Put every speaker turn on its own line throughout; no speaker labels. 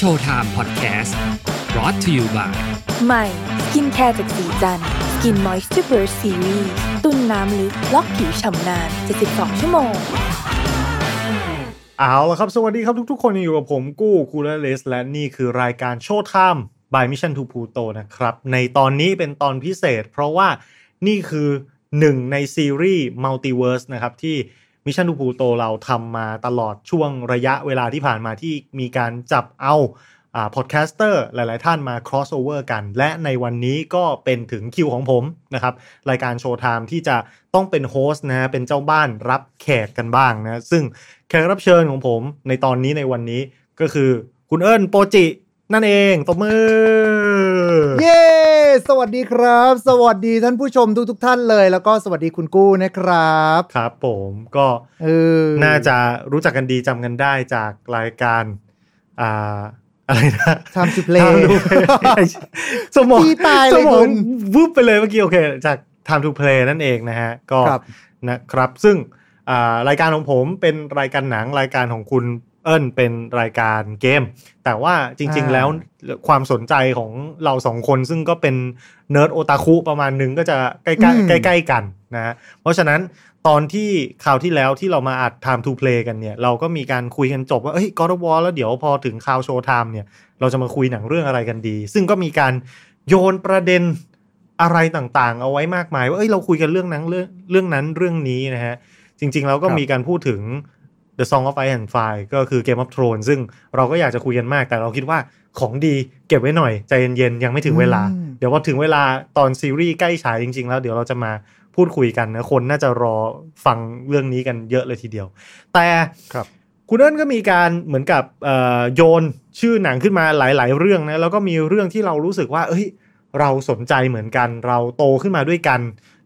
Showtime Podcast brought to you by
ใหม่สกินแคร์จากศรีจันทร์ Skin Moisture Burst Seriesตุนน้ำลึกล็อกผิวฉ่ำนาน 72 ชั่วโมง
เอาละครับ สวัสดีครับทุกๆ คนยังอยู่กับผมกู้คูลเลสและนี่คือรายการโชว์ไทม์ by Mission to Pluto นะครับ ในตอนนี้เป็นตอนพิเศษ เพราะว่านี่คือหนึ่งในซีรีส์ Multiverse นะครับที่ Mission to Pluto เราทำมาตลอดช่วงระยะเวลาที่ผ่านมาที่มีการจับเอาอ่า podcaster หลาย ๆ ท่านมา crossover กัน และในวันนี้ก็เป็นถึงคิวของผมนะครับ รายการ Showtime ที่จะต้องเป็น host นะฮะเป็นเจ้าบ้านรับแขกกันบ้างนะ ซึ่งแขกรับเชิญของผมในตอนนี้ในวันนี้ก็คือคุณเอิญโปจินั่นเองตบมือ
เย้ สวัสดีครับ สวัสดีท่านผู้ชมทุกท่านเลย แล้วก็สวัสดีคุณกู้นะครับ
ครับ ผมก็
เออ
น่าจะรู้จักกันดีจำกันได้จากรายการอ่าอะไรนะ
Time to play
Time to Play สมอง
พี่ตายเลย
สมอ
คุ
ง
ณ
วูบไปเลยเมื่อกี้โอเค จาก Time to Play นั่นเองนะฮะ ก็
ครับ
นะครับ ซึ่งอ่ารายการของผมเป็นรายการหนังรายการของคุณเอิญเป็นรายการเกม แต่ว่าจริงๆ
อ่า
แล้ว ความสนใจของเราสองคนซึ่งก็เป็นเนิร์ดโอตาคุประมาณหนึ่งก็จะใกล้
อืม
ๆใกล้ๆกันนะฮะเพราะฉะนั้นตอนที่คราวที่แล้วที่เรามาอัด Time to Play กันเนี่ย เราก็มีการคุยกันจบว่าเอ้ย God of War แล้วเดี๋ยวพอถึงคราวโชว์ไทม์เนี่ย เราจะมาคุยหนังเรื่องอะไรกันดี ซึ่งก็มีการโยนประเด็นอะไรต่างๆ เอาไว้มากมาย ว่าเอ้ยเราคุยกันเรื่องนั้นเรื่องเรื่องนั้นเรื่องนี้นะฮะจริงๆแล้วก็
ครับ
มีการพูดถึง The Song of Ice and Fire ก็คือ Game of Thrones ซึ่งเราก็อยากจะคุยกันมาก แต่เราคิดว่าของดีเก็บไว้หน่อย ใจเย็นๆ ยังไม่ถึงเวลา
อืม
เดี๋ยวพอถึงเวลาตอนซีรีส์ใกล้ฉายจริงๆ แล้วเดี๋ยวเราจะมาพูดคุยกันนะ คนน่าจะรอฟังเรื่องนี้กันเยอะเลยทีเดียว แต่
ครับ
คุณเอิญก็มีการเหมือนกับเอ่อโยนชื่อหนังขึ้นมาหลาย ๆ เรื่องนะแล้วก็มีเรื่องที่เรารู้สึกว่า เอ้ย เราสนใจเหมือนกัน เราโตขึ้นมาด้วยกัน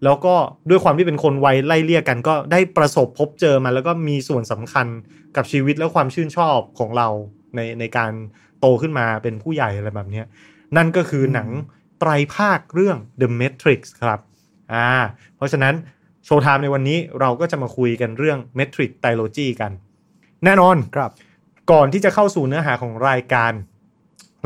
แล้วก็ด้วยความที่เป็นคนวัยไล่เลี่ยกันก็ได้ประสบพบเจอมา แล้วก็มีส่วนสำคัญกับชีวิตและความชื่นชอบของเราในในการโตขึ้นมาเป็นผู้ใหญ่อะไรแบบเนี้ยนั่นก็คือหนังไตรภาคเรื่อง The Matrix ครับอ่าเพราะฉะนั้นโชว์ไทม์ในวันนี้เราก็จะมาคุยกันเรื่อง Matrix Trilogy กัน แน่นอน
ครับ
ก่อนที่จะเข้าสู่เนื้อหาของรายการ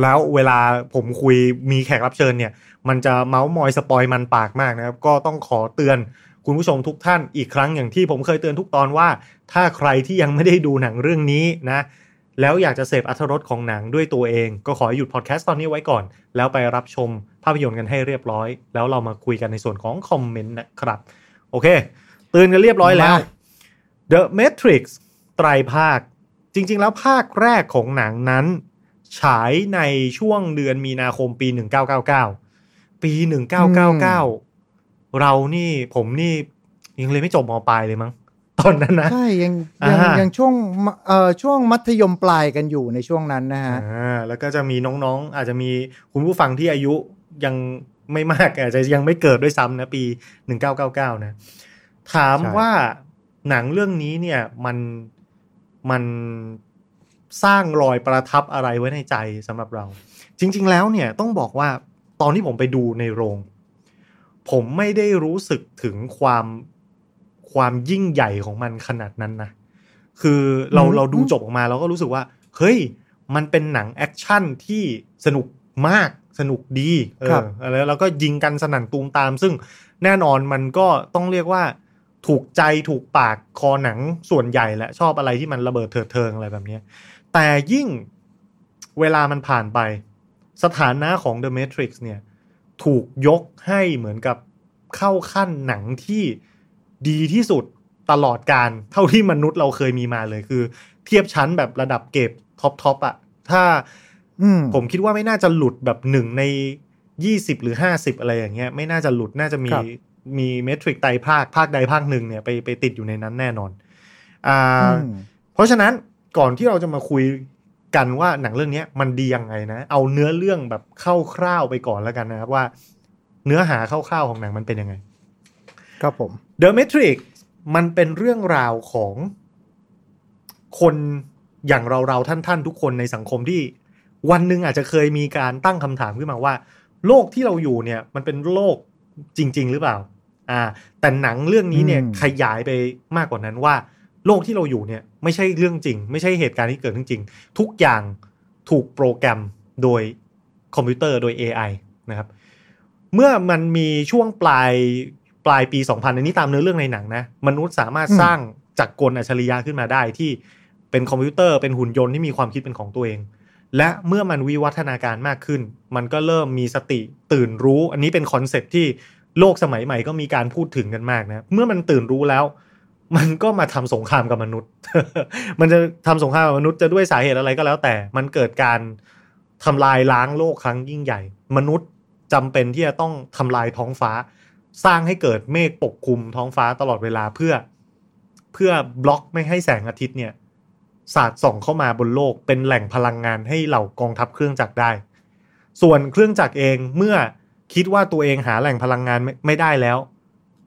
แล้วเวลาผมคุยมีแขกรับเชิญเนี่ย มันจะเมาส์มอยสปอยมันปากมากนะครับ ก็ต้องขอเตือนคุณผู้ชมทุกท่านอีกครั้งอย่างที่ผมเคยเตือนทุกตอนว่า ถ้าใครที่ยังไม่ได้ดูหนังเรื่องนี้นะ แล้วอยากจะเสพอรรถรสของหนังด้วยตัวเอง ก็ขอหยุดพอดแคสต์ตอนนี้ไว้ก่อน แล้วไปรับชมภาพยนตร์กันให้เรียบร้อย แล้วเรามาคุยกันในส่วนของคอมเมนต์นะครับ โอเคเตือนกันเรียบร้อยแล้ว The Matrix ไตรภาค จริง ๆ แล้วภาคแรกของหนังนั้น ฉายในช่วงเดือนมีนาคมปี 1999 ปี1999เรานี่ผมนี่ยังเลยนไม่จบมปลายเลยมั้งตอนนั้นนะ
ใช่ยังยัง
อ่ายั
ยังช่วงมเอ่อช่วงมัธยมปลายกันอยู่ในช่วงนั้นนะฮะ
อ่าแล้วก็จะมีน้องๆ อาจจะมีคุณผู้ฟังที่อายุยังไม่มากอาจจะยังไม่เกิดด้วยซ้ำนะปี1999นะ ถาม
ใช่
ว่าหนังเรื่องนี้เนี่ยมันมันสร้างรอยประทับอะไรไว้ในใจสำหรับเรา จริง ๆ แล้วเนี่ยต้องบอกว่า ตอนที่ผมไปดูในโรง ผมไม่ได้รู้สึกถึงความความยิ่งใหญ่ของมันขนาดนั้นนะคือเรา
อืม
เราดูจบออกมาเราก็รู้สึกว่า เฮ้ย มันเป็นหนังแอคชั่นที่สนุกมากสนุกดีเออ
ครั
บแล้วเราก็ยิงกันสนั่นตูมตาม ซึ่งแน่นอนมันก็ต้องเรียกว่า ถูกใจถูกปากคอหนังส่วนใหญ่แหละชอบอะไรที่มันระเบิดเถิดเทิงอะไรแบบเนี้ยแต่ยิ่งเวลามันผ่านไป สถานะของ The Matrix เนี่ยถูกยกให้เหมือนกับเข้าขั้นหนังที่ดีที่สุดตลอดการเท่าที่มนุษย์เราเคยมีมาเลยคือ เทียบชั้นแบบระดับเก็บท็อปท็อปอะถ้า
อืม
ผมคิดว่าไม่น่าจะหลุดแบบหนึ่งในยี่สิบหรือห้าสิบอะไรอย่างเงี้ย ไม่น่าจะหลุดน่าจะมี
ครับ
มีเมทริกไตรภาคภาคใดภาคหนึ่งเนี่ยไปไปติดอยู่ในนั้นแน่นอนอ่า
อืม
เพราะฉะนั้นก่อนที่เราจะมาคุย กันว่าหนังเรื่องเนี้ยมันดียังไงนะ เอาเนื้อเรื่องแบบคร่าวๆไปก่อนแล้วกันนะครับว่า เนื้อหาคร่าวๆของหนังมันเป็นยังไง
ครับผม
The Matrix มันเป็นเรื่องราวของคนอย่างเราเราๆท่านท่านๆทุกคนในสังคมที่ วันหนึ่งอาจจะเคยมีการตั้งคำถามขึ้นมาว่า โลกที่เราอยู่เนี่ย มันเป็นโลกจริง ๆ หรือเปล่า อ่า แต่หนังเรื่องนี้เนี่ย
อืม
ขยายไปมากกว่านั้นว่า โลกที่เราอยู่เนี่ยไม่ใช่เรื่องจริง ไม่ใช่เหตุการณ์ที่เกิดขึ้นจริง ทุกอย่างถูกโปรแกรมโดยคอมพิวเตอร์โดย AI นะครับเมื่อมันมีช่วงปลายปลายปี 2000 อันนี้ตามเนื้อเรื่องในหนังนะ มนุษย์สามารถ
อืม
สร้างจักรกลอัจฉริยะขึ้นมาได้ที่เป็นคอมพิวเตอร์เป็นหุ่นยนต์ที่มีความคิดเป็นของตัวเอง และเมื่อมันวิวัฒนาการมากขึ้น มันก็เริ่มมีสติตื่นรู้ อันนี้เป็นคอนเซ็ปต์ที่โลกสมัยใหม่ก็มีการพูดถึงกันมากนะ เมื่อมันตื่นรู้แล้ว มันก็มาทำสงครามกับมนุษย์ มันจะทำสงครามกับมนุษย์จะด้วยสาเหตุอะไรก็แล้วแต่ มันเกิดการทำลายล้างโลกครั้งยิ่งใหญ่ มนุษย์จำเป็นที่จะต้องทำลายท้องฟ้า สร้างให้เกิดเมฆปกคลุมท้องฟ้าตลอดเวลาเพื่อ เพื่อบล็อกไม่ให้แสงอาทิตย์เนี่ยสาดส่องเข้ามาบนโลกเป็นแหล่งพลังงานให้เหล่ากองทัพเครื่องจักรได้ ส่วนเครื่องจักรเองเมื่อคิดว่าตัวเองหาแหล่งพลังงานไม่ไม่ได้แล้ว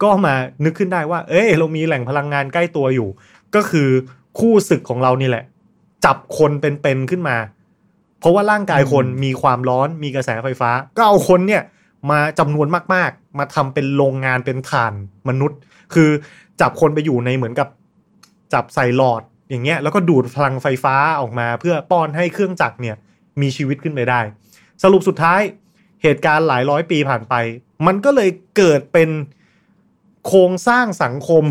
ก็มานึกขึ้นได้ว่า เอ้ย เรามีแหล่งพลังงานใกล้ตัวอยู่ ก็คือคู่ศึกของเรานี่แหละ จับคนเป็นๆขึ้นมา เพราะว่าร่างกายคนมีความร้อนมีกระแสไฟฟ้า ก็เอาคนเนี่ยมาจำนวนมากๆ มาทำเป็นโรงงานเป็นฐานมนุษย์ คือจับคนไปอยู่ในเหมือนกับ จับใส่หลอดอย่างเงี้ยแล้วก็ดูดพลังไฟฟ้าออกมา เพื่อป้อนให้เครื่องจักรเนี่ย มีชีวิตขึ้นไปได้ สรุปสุดท้ายเหตุการณ์หลายร้อยปีผ่านไป มันก็เลยเกิดเป็น โครงสร้างสังคม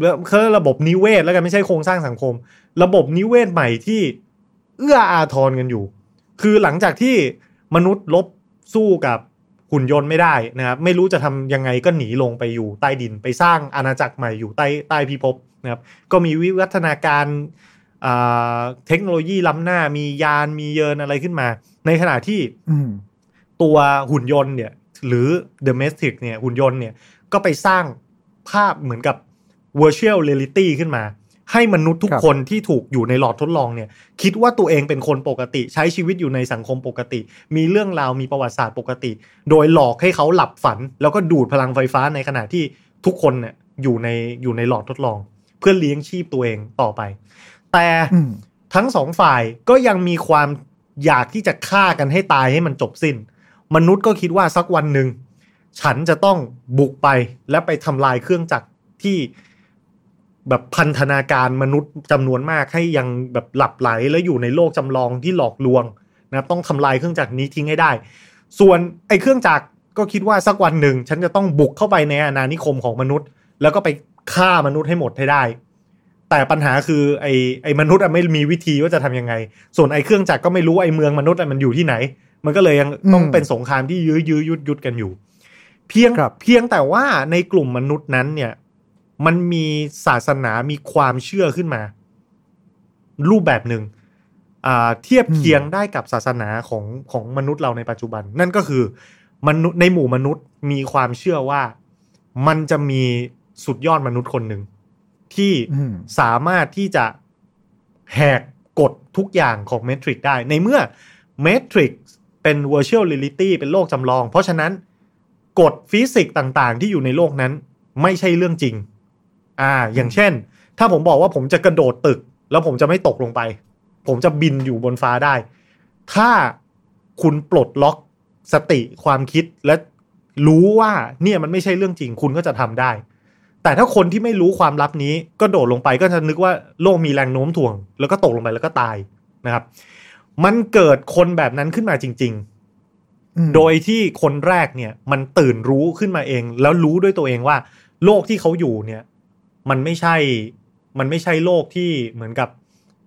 แล้วคือระบบนิเวศแล้วกันไม่ใช่โครงสร้างสังคม ระบบนิเวศใหม่ที่เอื้ออาทรกันอยู่ คือหลังจากที่มนุษย์ลบสู้กับหุ่นยนต์ไม่ได้นะครับ ไม่รู้จะทำยังไงก็หนีลงไปอยู่ใต้ดินไปสร้างอาณาจักรใหม่อยู่ใต้ใต้พิภพนะครับ ก็มีวิวัฒนาการอ่าเทคโนโลยีล้ำหน้ามียานมีเยินอะไรขึ้นมา ในขณะที่
อืม
ตัวหุ่นยนต์เนี่ย หรือ domestic เนี่ยหุ่นยนต์เนี่ย ก็ไปสร้างภาพเหมือนกับ virtual reality ขึ้นมา ให้มนุษย์ทุก
ค
นที่ถูกอยู่ในหลอดทดลองเนี่ย คิดว่าตัวเองเป็นคนปกติ ใช้ชีวิตอยู่ในสังคมปกติ มีเรื่องราวมีประวัติศาสตร์ปกติ โดยหลอกให้เขาหลับฝัน แล้วก็ดูดพลังไฟฟ้าในขณะที่ทุกคนเนี่ยอยู่ในอยู่ในหลอดทดลอง เพื่อเลี้ยงชีพตัวเองต่อไป แต่ทั้งสองฝ่ายก็ยังมีความอยากที่จะฆ่ากันให้ตายให้มันจบสิ้น มนุษย์ก็คิดว่าสักวันหนึ่ง ฉันจะต้องบุกไปและไปทำลายเครื่องจักรที่แบบพันธนาการมนุษย์จำนวนมากให้ยังแบบหลับไหลแล้วอยู่ในโลกจำลองที่หลอกลวงนะครับต้องทำลายเครื่องจักรนี้ทิ้งให้ได้ ส่วนไอ้เครื่องจักรก็คิดว่าสักวันหนึ่ง ฉันจะต้องบุกเข้าไปในอาณานิคมของมนุษย์ แล้วก็ไปฆ่ามนุษย์ให้หมดให้ได้ แต่ปัญหาคือไอ้ไอ้มนุษย์อะไม่มีวิธีว่าจะทำยังไง ส่วนไอ้เครื่องจักรก็ไม่รู้ไอ้เมืองมนุษย์อะมันอยู่ที่ไหน มันก็เลยยังต้องเป็นสงครามที่ยื้อยื้อยุดยุดกันอยู่ เพียง
ครับ
เพียงแต่ว่าในกลุ่มมนุษย์นั้นเนี่ย มันมีศาสนามีความเชื่อขึ้นมา รูปแบบหนึ่งอ่าเทียบเคียงได้กับศาสนาของของมนุษย์เราในปัจจุบัน นั่นก็คือมนุษย์ในหมู่มนุษย์มีความเชื่อว่ามันจะมีสุดยอดมนุษย์คนหนึ่งที่
อืม
สามารถที่จะแหกกฎทุกอย่างของ Matrix ได้ ในเมื่อ Matrix เป็น virtual reality เป็นโลกจำลอง เพราะฉะนั้น กฎฟิสิกส์ต่างๆ ที่อยู่ในโลกนั้น ไม่ใช่เรื่องจริง อ่า อย่างเช่น ถ้าผมบอกว่าผมจะกระโดดตึก แล้วผมจะไม่ตกลงไป ผมจะบินอยู่บนฟ้าได้ ถ้าคุณปลดล็อกสติความคิดและรู้ว่าเนี่ยมันไม่ใช่เรื่องจริง คุณก็จะทำได้ แต่ถ้าคนที่ไม่รู้ความลับนี้ก็โดดลงไปก็จะนึกว่าโลกมีแรงโน้มถ่วง แล้วก็ตกลงไปแล้วก็ตายนะครับ มันเกิดคนแบบนั้นขึ้นมาจริง ๆ โดยที่คนแรกเนี่ย มันตื่นรู้ขึ้นมาเอง แล้วรู้ด้วยตัวเองว่า โลกที่เขาอยู่เนี่ย มันไม่ใช่ มันไม่ใช่โลกที่เหมือนกับ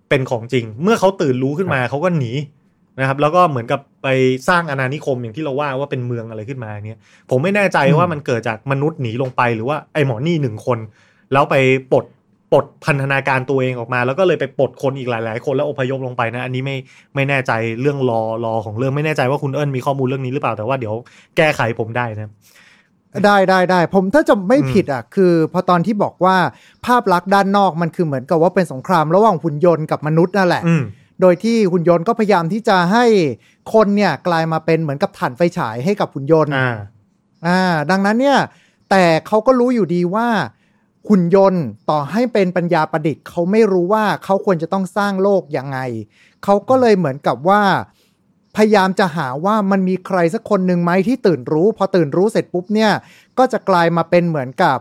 เป็นของจริง เมื่อเขาตื่นรู้ขึ้นมาเขาก็หนีนะครับ แล้วก็เหมือนกับไปสร้างอาณานิคมอย่างที่เราว่าว่าเป็นเมืองอะไรขึ้นมาเนี่ย ผมไม่แน่ใจ
อืม
ว่ามันเกิดจากมนุษย์หนีลงไปหรือว่าไอ้หมอนี่หนึ่งคน แล้วไปปลด ปลดพันธนาการตัวเองออกมา แล้วก็เลยไปปลดคนอีกหลาย ๆ คนแล้วอพยพลงไปนะ อันนี้ไม่ไม่แน่ใจเรื่องรอรอของเรื่องไม่แน่ใจว่าคุณเอิญมีข้อมูลเรื่องนี้หรือเปล่าแต่ว่าเดี๋ยวแก้ไขผมได้นะ
ได้ได้ได้ผมถ้าจะไม่
อืม
ผิดอะคือพอตอนที่บอกว่าภาพลักษณ์ด้านนอกมันคือเหมือนกับว่าเป็นสงครามระหว่างหุ่นยนต์กับมนุษย์นั่นแหละ
อืม
โดยที่หุ่นยนต์ก็พยายามที่จะให้คนเนี่ยกลายมาเป็นเหมือนกับถ่านไฟฉายให้กับหุ่นยนต์
อ่า
อ่าดังนั้นเนี่ย แต่เขาก็รู้อยู่ดีว่า หุ่นยนต์ต่อให้เป็นปัญญาประดิษฐ์เขาไม่รู้ว่าเขาควรจะต้องสร้างโลกยังไง เขาก็เลยเหมือนกับว่า พยายามจะหาว่ามันมีใครสักคนหนึ่งไหมที่ตื่นรู้ พอตื่นรู้เสร็จปุ๊บเนี่ย ก็จะกลายมาเป็นเหมือนกับ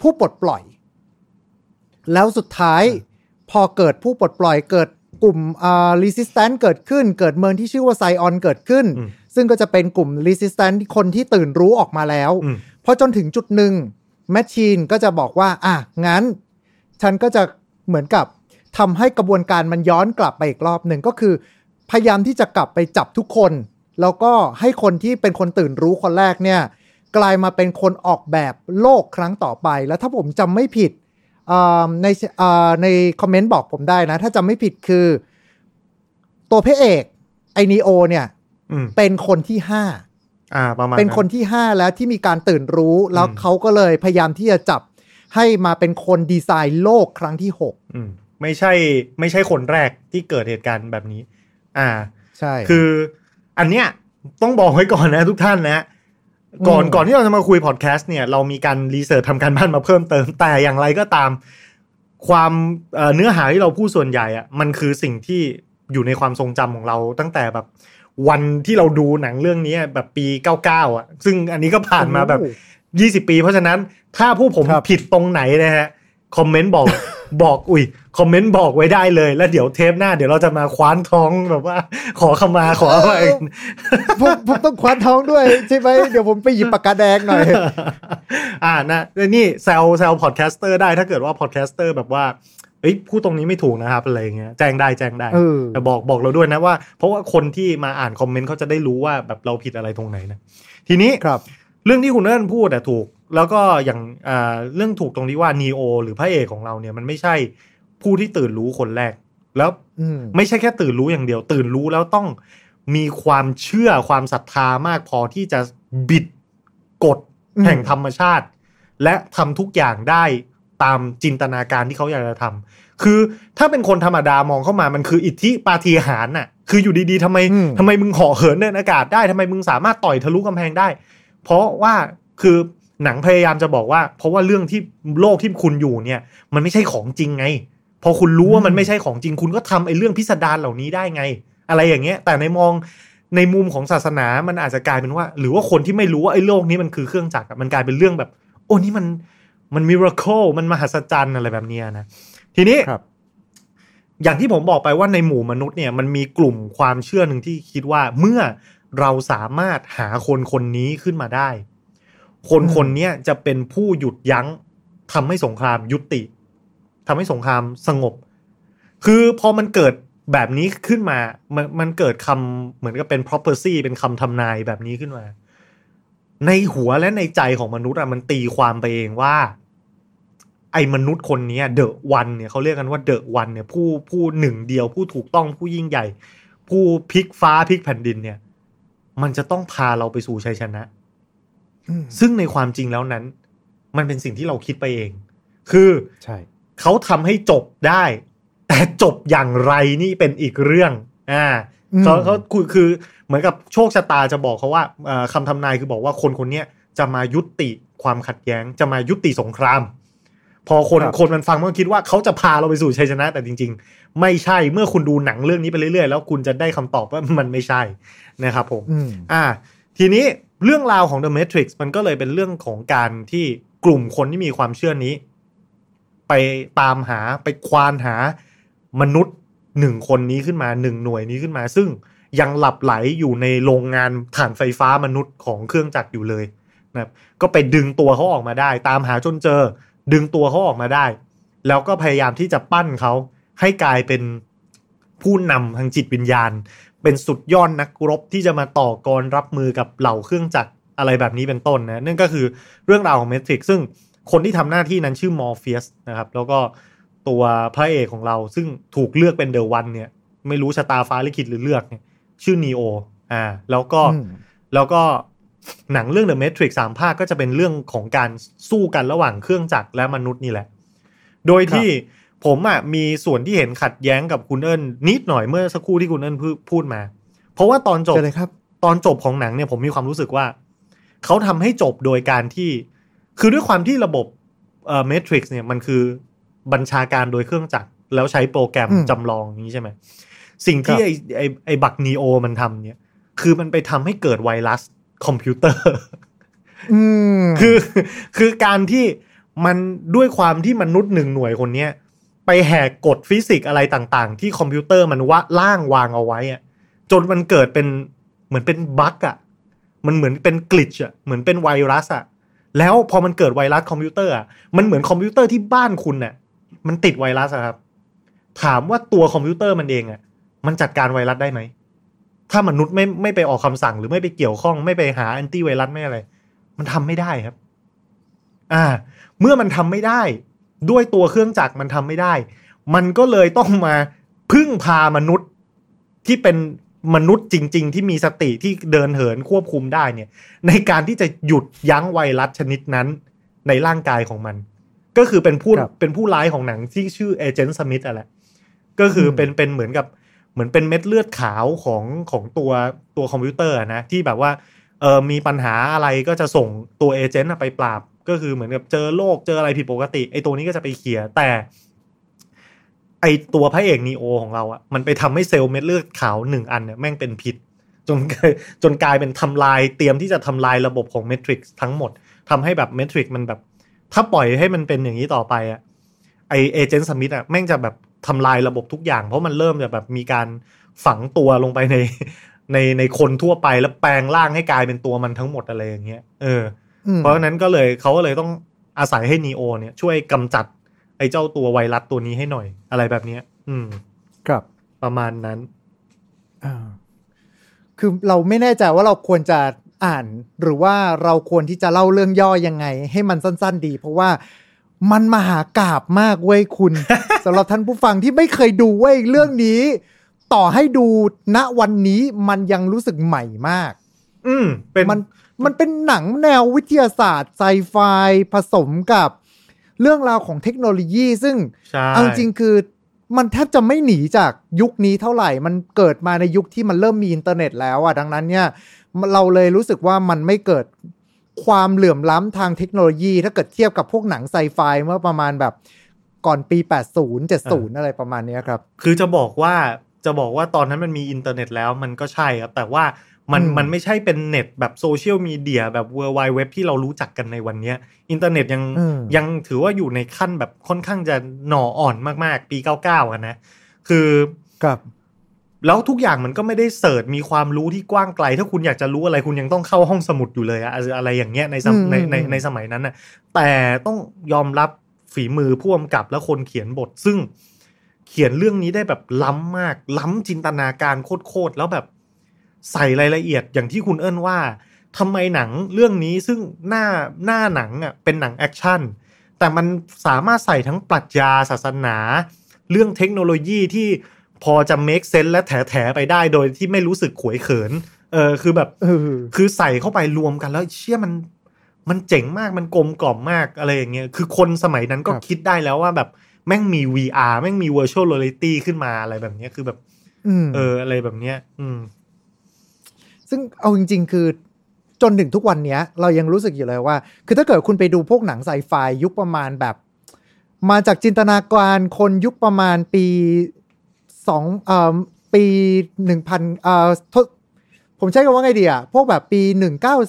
ผู้ปลดปล่อย แล้วสุดท้ายพอเกิดผู้ปลดปล่อยเกิดกลุ่มอ่า resistance เกิดขึ้น เกิดเมืองที่ชื่อว่าไซออนเกิดขึ้น
อืม
ซึ่งก็จะเป็นกลุ่ม resistance ที่คนที่ตื่นรู้ออกมาแล้ว
อืม
พอจนถึงจุดหนึ่ง แมชชีนก็จะบอกว่า อะ งั้น ฉันก็จะเหมือนกับทำให้กระบวนการมันย้อนกลับไปอีกรอบหนึ่งก็คือ พยายามที่จะกลับไปจับทุกคน แล้วก็ให้คนที่เป็นคนตื่นรู้คนแรกเนี่ย กลายมาเป็นคนออกแบบโลกครั้งต่อไป แล้วถ้าผมจำไม่ผิดอ่าในอ่าในคอมเมนต์บอกผมได้นะ ถ้าจำไม่ผิดคือ ตัวพระเอกไอนีโอเนี่ย
อืม
เป็นคนที่ห้า
อ่าประมาณ
เป็นคนที่ 5 แล้วที่มีการตื่นรู้ แล้วเขาก็เลยพยายามที่จะจับให้มาเป็นคนดีไซน์โลกครั้งที่
อืมไม่ใช่ไม่ใช่คนแรกที่เกิดเหตุการณ์แบบนี้ อ่า
6ใช่
คืออันเนี้ยต้องบอกไว้ก่อนนะทุกท่านนะก่อน
อืม
ก่อนที่เราจะมาคุยพอดแคสต์เนี่ยเรามีการรีเสิร์ชทำการบ้านมาเพิ่มเติม แต่อย่างไรก็ตาม ความเอ่อเนื้อหาที่เราพูดส่วนใหญ่อะมันคือสิ่งที่อยู่ในความทรงจำของเราตั้งแต่แบบ วันที่เราดูหนังเรื่องนี้แบบปี 99 อะ ซึ่งอันนี้ก็ผ่านมาแบบ 20 ปี เพราะฉะนั้นถ้าผู้ผม
ครับ
ผิดตรงไหนนะฮะคอมเมนต์บอกบอกอุ้ยคอมเมนต์บอกไว้ได้เลย แล้วเดี๋ยวเทปหน้าเดี๋ยวเราจะมาคว้านท้องแบบว่า ขอขมาขออะไร
ผมผมต้องคว้านท้องด้วยใช่ไหมเดี๋ยวผมไปหยิบปากกาแดงหน่อย
อ่านะแล้วนี่แซลแซล podcaster ได้ถ้าเกิดว่า podcaster แบบว่า เอ้ยพูดตรงนี้ไม่ถูกนะครับอะไรอย่างเงี้ยแจ้งได้แจ้งได้
เออ
แต่บอกบอกเราด้วยนะว่า เพราะว่าคนที่มาอ่านคอมเมนต์เขาจะได้รู้ว่าแบบเราผิดอะไรตรงไหนนะทีนี้
ครับ
เรื่องที่คุณเอิญพูดอะถูก แล้วก็อย่างอ่าเรื่องถูกตรงที่ว่านีโอหรือพระเอกของเราเนี่ยมันไม่ใช่ผู้ที่ตื่นรู้คนแรก แล้ว
อืม
ไม่ใช่แค่ตื่นรู้อย่างเดียว ตื่นรู้แล้วต้องมีความเชื่อความศรัทธามากพอที่จะบิดกฎ
อืม
แห่งธรรมชาติ และทำทุกอย่างได้ ตามจินตนาการที่เขาอยากจะทำคือถ้าเป็นคนธรรมดามองเข้ามามันคืออิทธิปาฏิหาริย์น่ะ คืออยู่ดีๆทำไม
อืม
ทำไมมึงเหาะเหินเดินอากาศได้ทำไมมึงสามารถต่อยทะลุกำแพงได้ เพราะว่าคือหนังพยายามจะบอกว่า เพราะว่าเรื่องที่โลกที่คุณอยู่เนี่ย มันไม่ใช่ของจริงไง พอคุณรู้ว่ามันไม่ใช่ของจริง คุณก็ทำไอ้เรื่องพิสดารเหล่านี้ได้ไง อะไรอย่างเงี้ย แต่ในมองในมุมของศาสนามันอาจจะกลายเป็นว่า หรือว่าคนที่ไม่รู้ว่าไอ้โลกนี้มันคือเครื่องจักรอะมันกลายเป็นเรื่องแบบ โอ้นี่มัน มันมิราเคิลมันมหัศจรรย์อะไรแบบเนี้ยนะ ทีนี้
ครับ
อย่างที่ผมบอกไปว่าในหมู่มนุษย์เนี่ยมันมีกลุ่มความเชื่อหนึ่งที่คิดว่าเมื่อเราสามารถหาคนคนนี้ขึ้นมาได้ คน
อืม
คนเนี้ยจะเป็นผู้หยุดยั้งทำให้สงครามยุติทำให้สงครามสงบ คือพอมันเกิดแบบนี้ขึ้นมา มันมันเกิดคำเหมือนกับเป็น prophecy เป็นคำทำนายแบบนี้ขึ้นมา ในหัวและในใจของมนุษย์อะมันตีความไปเองว่า ไอ้มนุษย์คนเนี้เดอะวันเนี่ยเขาเรียกกันว่าเดอะวันเนี่ยผู้ผู้หนึ่งเดียวผู้ถูกต้องผู้ยิ่งใหญ่ ผู้พลิกฟ้าพลิกแผ่นดินเนี่ย มันจะต้องพาเราไปสู่ชัยชนะ
อืม
ซึ่งในความจริงแล้วนั้น มันเป็นสิ่งที่เราคิดไปเอง คือ
ใช่
เขาทำให้จบได้ แต่จบอย่างไรนี่เป็นอีกเรื่องอ่า
อืม
เขาเขาคือคือเห มือนกับโชคชะตาจะบอกเขาว่าเอ่อคำทำนายคือบอกว่าคนคนเนี้ยจะมายุติความขัดแย้ง จะมายุติสงคราม พอคน
ครับ
คนมันฟังมันก็คิดว่าเขาจะพาเราไปสู่ชัยชนะ แต่จริง ๆ ไม่ใช่เมื่อคุณดูหนังเรื่องนี้ไปเรื่อยๆ แล้วคุณจะได้คำตอบว่ามันไม่ใช่นะครับผม
อืม
อ่า ทีนี้เรื่องราวของ The Matrix มันก็เลยเป็นเรื่องของการที่กลุ่มคนที่มีความเชื่อนี้ ไปตามหาไปควานหามนุษย์หนึ่งคนนี้ขึ้นมาหนึ่งหน่วยนี้ขึ้นมา ซึ่ง ยังหลับไหลอยู่ในโรงงานถ่านไฟฟ้ามนุษย์ของเครื่องจักรอยู่เลยนะครับก็ไปดึงตัวเขาออกมาได้ ตามหาจนเจอ ดึงตัวเขาออกมาได้ แล้วก็พยายามที่จะปั้นเขาให้กลายเป็นผู้นำทางจิตวิญญาณ เป็นสุดยอดนักรบที่จะมาต่อกรรับมือกับเหล่าเครื่องจักรอะไรแบบนี้เป็นต้นนะนั่นก็คือเรื่องราวของ Matrix ซึ่งคนที่ทำหน้าที่นั้นชื่อมอร์เฟียสนะครับ แล้วก็ตัวพระเอกของเราซึ่งถูกเลือกเป็น The One เนี่ย ไม่รู้ชะตาฟ้าลิขิตหรือเลือกเนี่ย ชื่อนีโออ่าแล้วก็
อืม
แล้วก็หนังเรื่อง The Matrix สามภาคก็จะเป็นเรื่องของการสู้กันระหว่างเครื่องจักรและมนุษย์นี่แหละ โดยที่ผมอะมีส่วนที่เห็นขัดแย้งกับคุณเอิญนิดหน่อยเมื่อสักครู่ที่คุณเอิญพูพูดมา เพราะว่าตอนจบ
เจอเลยครับ
ตอนจบของหนังเนี่ยผมมีความรู้สึกว่า เขาทำให้จบโดยการที่ คือด้วยความที่ระบบเอ่อ Matrix เนี่ยมันคือบัญชาการโดยเครื่องจักรแล้วใช้โปรแกรม
อืม
จำลองอย่างนี้ใช่ไหม สิ่งที่
ครับ
ไอไอไอบักนีโอมันทำเนี่ย คือมันไปทำให้เกิดไวรัสคอมพิวเตอร์
อืม
คือคือการที่มันด้วยความที่มนุษย์หนึ่งหน่วยคนเนี้ยไปแหกกฎฟิสิกส์อะไรต่าง ๆ ที่คอมพิวเตอร์มันว่าล่างวางเอาไว้อะจนมันเกิดเป็นเหมือนเป็น bug อะมันเหมือนเป็น glitch อะเหมือนเป็นไวรัสอะแล้วพอมันเกิดไวรัสคอมพิวเตอร์อะมันเหมือนคอมพิวเตอร์ที่บ้านคุณน่ะ มันติดไวรัสอะครับ ถามว่าตัวคอมพิวเตอร์มันเองอะ มันจัดการไวรัสได้ไหม ถ้ามนุษย์ไม่ไม่ไปออกคำสั่งหรือไม่ไปเกี่ยวข้อง ไม่ไปหาแอนตี้ไวรัสไม่อะไร มันทำไม่ได้ครับ อ่า เมื่อมันทำไม่ได้ ด้วยตัวเครื่องจักรมันทำไม่ได้ มันก็เลยต้องมาพึ่งพามนุษย์ที่เป็นมนุษย์จริง ๆ ที่มีสติที่เดินเหินควบคุมได้เนี่ย ในการที่จะหยุดยั้งไวรัสชนิดนั้น ในร่างกายของมัน ก็คือเป็นผู้
ครับ
เป็นผู้ร้ายของหนังที่ชื่อเอเจนต์สมิธอะแหละก็คือเป็นเป็นเหมือนกับ เหมือนเป็นเม็ดเลือดขาวของของตัวตัวคอมพิวเตอร์นะที่แบบว่าเออมีปัญหาอะไรก็จะส่งตัว agent ไปปราบ ก็คือเหมือนกับเจอโรคเจออะไรผิดปกติไอตัวนี้ก็จะไปเคลียร์แต่ไอตัวพระเอกนีโอของเราอะมันไปทำให้เซลล์เม็ดเลือดขาวหนึ่งอันเนี่ยแม่งเป็นพิษ จนกลายจนกลายเป็นทำลายเตรียมที่จะทำลายระบบของ Matrix ทั้งหมดทำให้แบบ Matrix มันแบบ ถ้าปล่อยให้มันเป็นอย่างนี้ต่อไปอะไอเอเจนต์สมิธอะแม่งจะแบบ ทำลายระบบทุกอย่าง เพราะมันเริ่มจะแบบมีการฝังตัวลงไปในในในคนทั่วไปแล้วแปลงร่างให้กลายเป็นตัวมันทั้งหมดอะไรอย่างเงี้ยเออ
อืม
เพราะฉะนั้นก็เลยเขาก็เลยต้องอาศัยให้นีโอเนี่ย ช่วยกำจัด ไอ้เจ้าตัวไวรัสตัวนี้ให้หน่อยอะไรแบบเนี้ย อืม
ครับ
ประมาณนั้น
อ่าคือเราไม่แน่ใจว่าเราควรจะอ่าน หรือว่าเราควรที่จะเล่าเรื่องย่อยังไง ให้มันสั้น ๆ ดี เพราะว่า มันมหากาบมากเว้ยคุณสำหรับท่านผู้ฟังที่ไม่เคยดูเว้ยเรื่องนี้ ต่อให้ดูณวันนี้มันยังรู้สึกใหม่มาก
อืมเป็น
มันมันเป็นหนังแนววิทยาศาสตร์ไซไฟผสมกับเรื่องราวของเทคโนโลยี ซึ่ง
ใช่
เอาจริงๆคือมันแทบจะไม่หนีจากยุคนี้เท่าไหร่ มันเกิดมาในยุคที่มันเริ่มมีอินเทอร์เน็ตแล้วอะดังนั้นเนี่ย เราเลยรู้สึกว่ามันไม่เกิด ความเหลื่อมล้ำทางเทคโนโลยี ถ้าเกิดเทียบกับพวกหนังไซไฟเมื่อประมาณแบบก่อนปี 80 70 อะไรประมาณเนี้ยครับ
คือจะบอกว่าจะบอกว่าตอนนั้นมันมีอินเทอร์เน็ตแล้วมันก็ใช่ครับ แต่ว่ามัน
อืม
มันไม่ใช่เป็นเน็ตแบบโซเชียลมีเดียแบบ World Wide Web ที่เรารู้จักกันในวันเนี้ยอินเทอร์เน็ตยัง
อืม
ยังถือว่าอยู่ในขั้นแบบค่อนข้างจะหน่ออ่อนมากๆ ปี 99กันนะ คือ
ครับ
แล้วทุกอย่างมันก็ไม่ได้ search มีความรู้ที่กว้างไกล ถ้าคุณอยากจะรู้อะไรคุณยังต้องเข้าห้องสมุดอยู่เลยอะอะไรอย่างเงี้ยในสม
อืม
ในใน
อืม
ในสมัยนั้นน่ะแต่ต้องยอมรับฝีมือผู้กำกับและคนเขียนบท ซึ่งเขียนเรื่องนี้ได้แบบล้ำมาก ล้ำจินตนาการโคตรๆแล้วแบบใส่รายละเอียดอย่างที่คุณเอิญว่าทำไมหนังเรื่องนี้ซึ่งหน้าหน้าหนังอะเป็นหนังแอคชั่นแต่มันสามารถใส่ทั้งปรัชญาศาสนา เรื่องเทคโนโลยีที่ พอจะ make sense และแถๆไปได้โดยที่ไม่รู้สึกขวยเขิน เออคือแบบ
เออ
คือใส่เข้าไปรวมกันแล้วเชื่อมันมันเจ๋งมากมันกลมกล่อมมากอะไรอย่างเงี้ยคือคนสมัยนั้นก็
ครับ
คิดได้แล้วว่าแบบแม่งมี VR แม่งมี virtual reality ขึ้นมาอะไรแบบเนี้ยคือแบบ
อืม
เอออะไรแบบเนี้ย อืม
ซึ่งเอาจริง ๆ คือจนถึงทุกวันเนี้ย เรายังรู้สึกอยู่เลยว่า คือถ้าเกิดคุณไปดูพวกหนังไซไฟยุคประมาณแบบ มาจากจินตนาการคนยุคประมาณปี สองเอ่อปีหนึ่งพันเอ่อผมใช้คำว่าไงดีอะพวกแบบปี